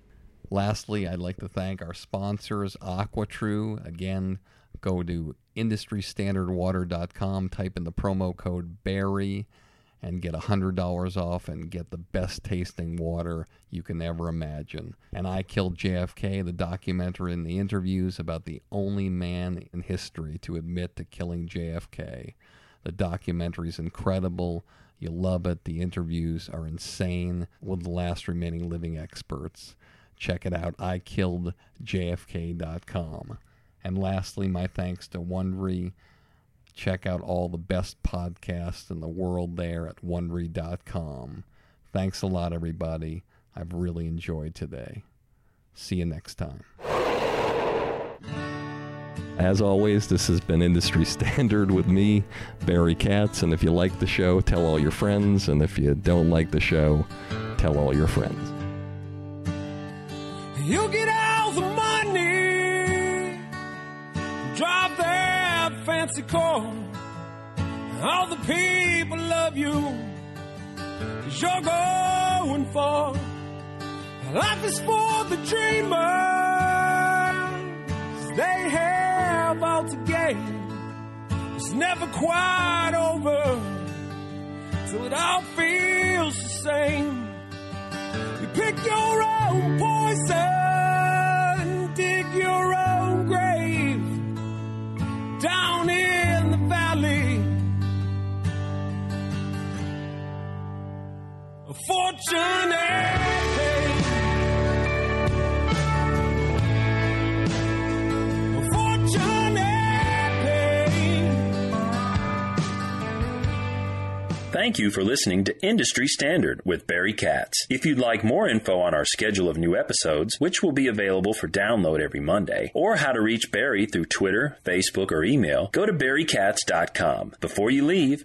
Lastly, I'd like to thank our sponsors, AquaTru. Again, go to industrystandardwater.com, type in the promo code BARRY, and get $100 off and get the best tasting water you can ever imagine. And I Killed JFK, the documentary and the interviews about the only man in history to admit to killing JFK. The documentary is incredible. You love it. The interviews are insane with the last remaining living experts. Check it out, I Killed ikilledjfk.com. And lastly, my thanks to Wondery. Check out all the best podcasts in the world there at wondery.com. Thanks a lot, everybody. I've really enjoyed today. See you next time. As always, this has been Industry Standard with me, Barry Katz. And if you like the show, tell all your friends. And if you don't like the show, tell all your friends. You get all fancy car. All the people love you, cause you're going far. Life is for the dreamers, they have all to gain. It's never quite over till it all feels the same. You pick your own poison, dig your own grave down A fortune Thank you for listening to Industry Standard with Barry Katz. If you'd like more info on our schedule of new episodes, which will be available for download every Monday, or how to reach Barry through Twitter, Facebook, or email, go to barrykatz.com. Before you leave,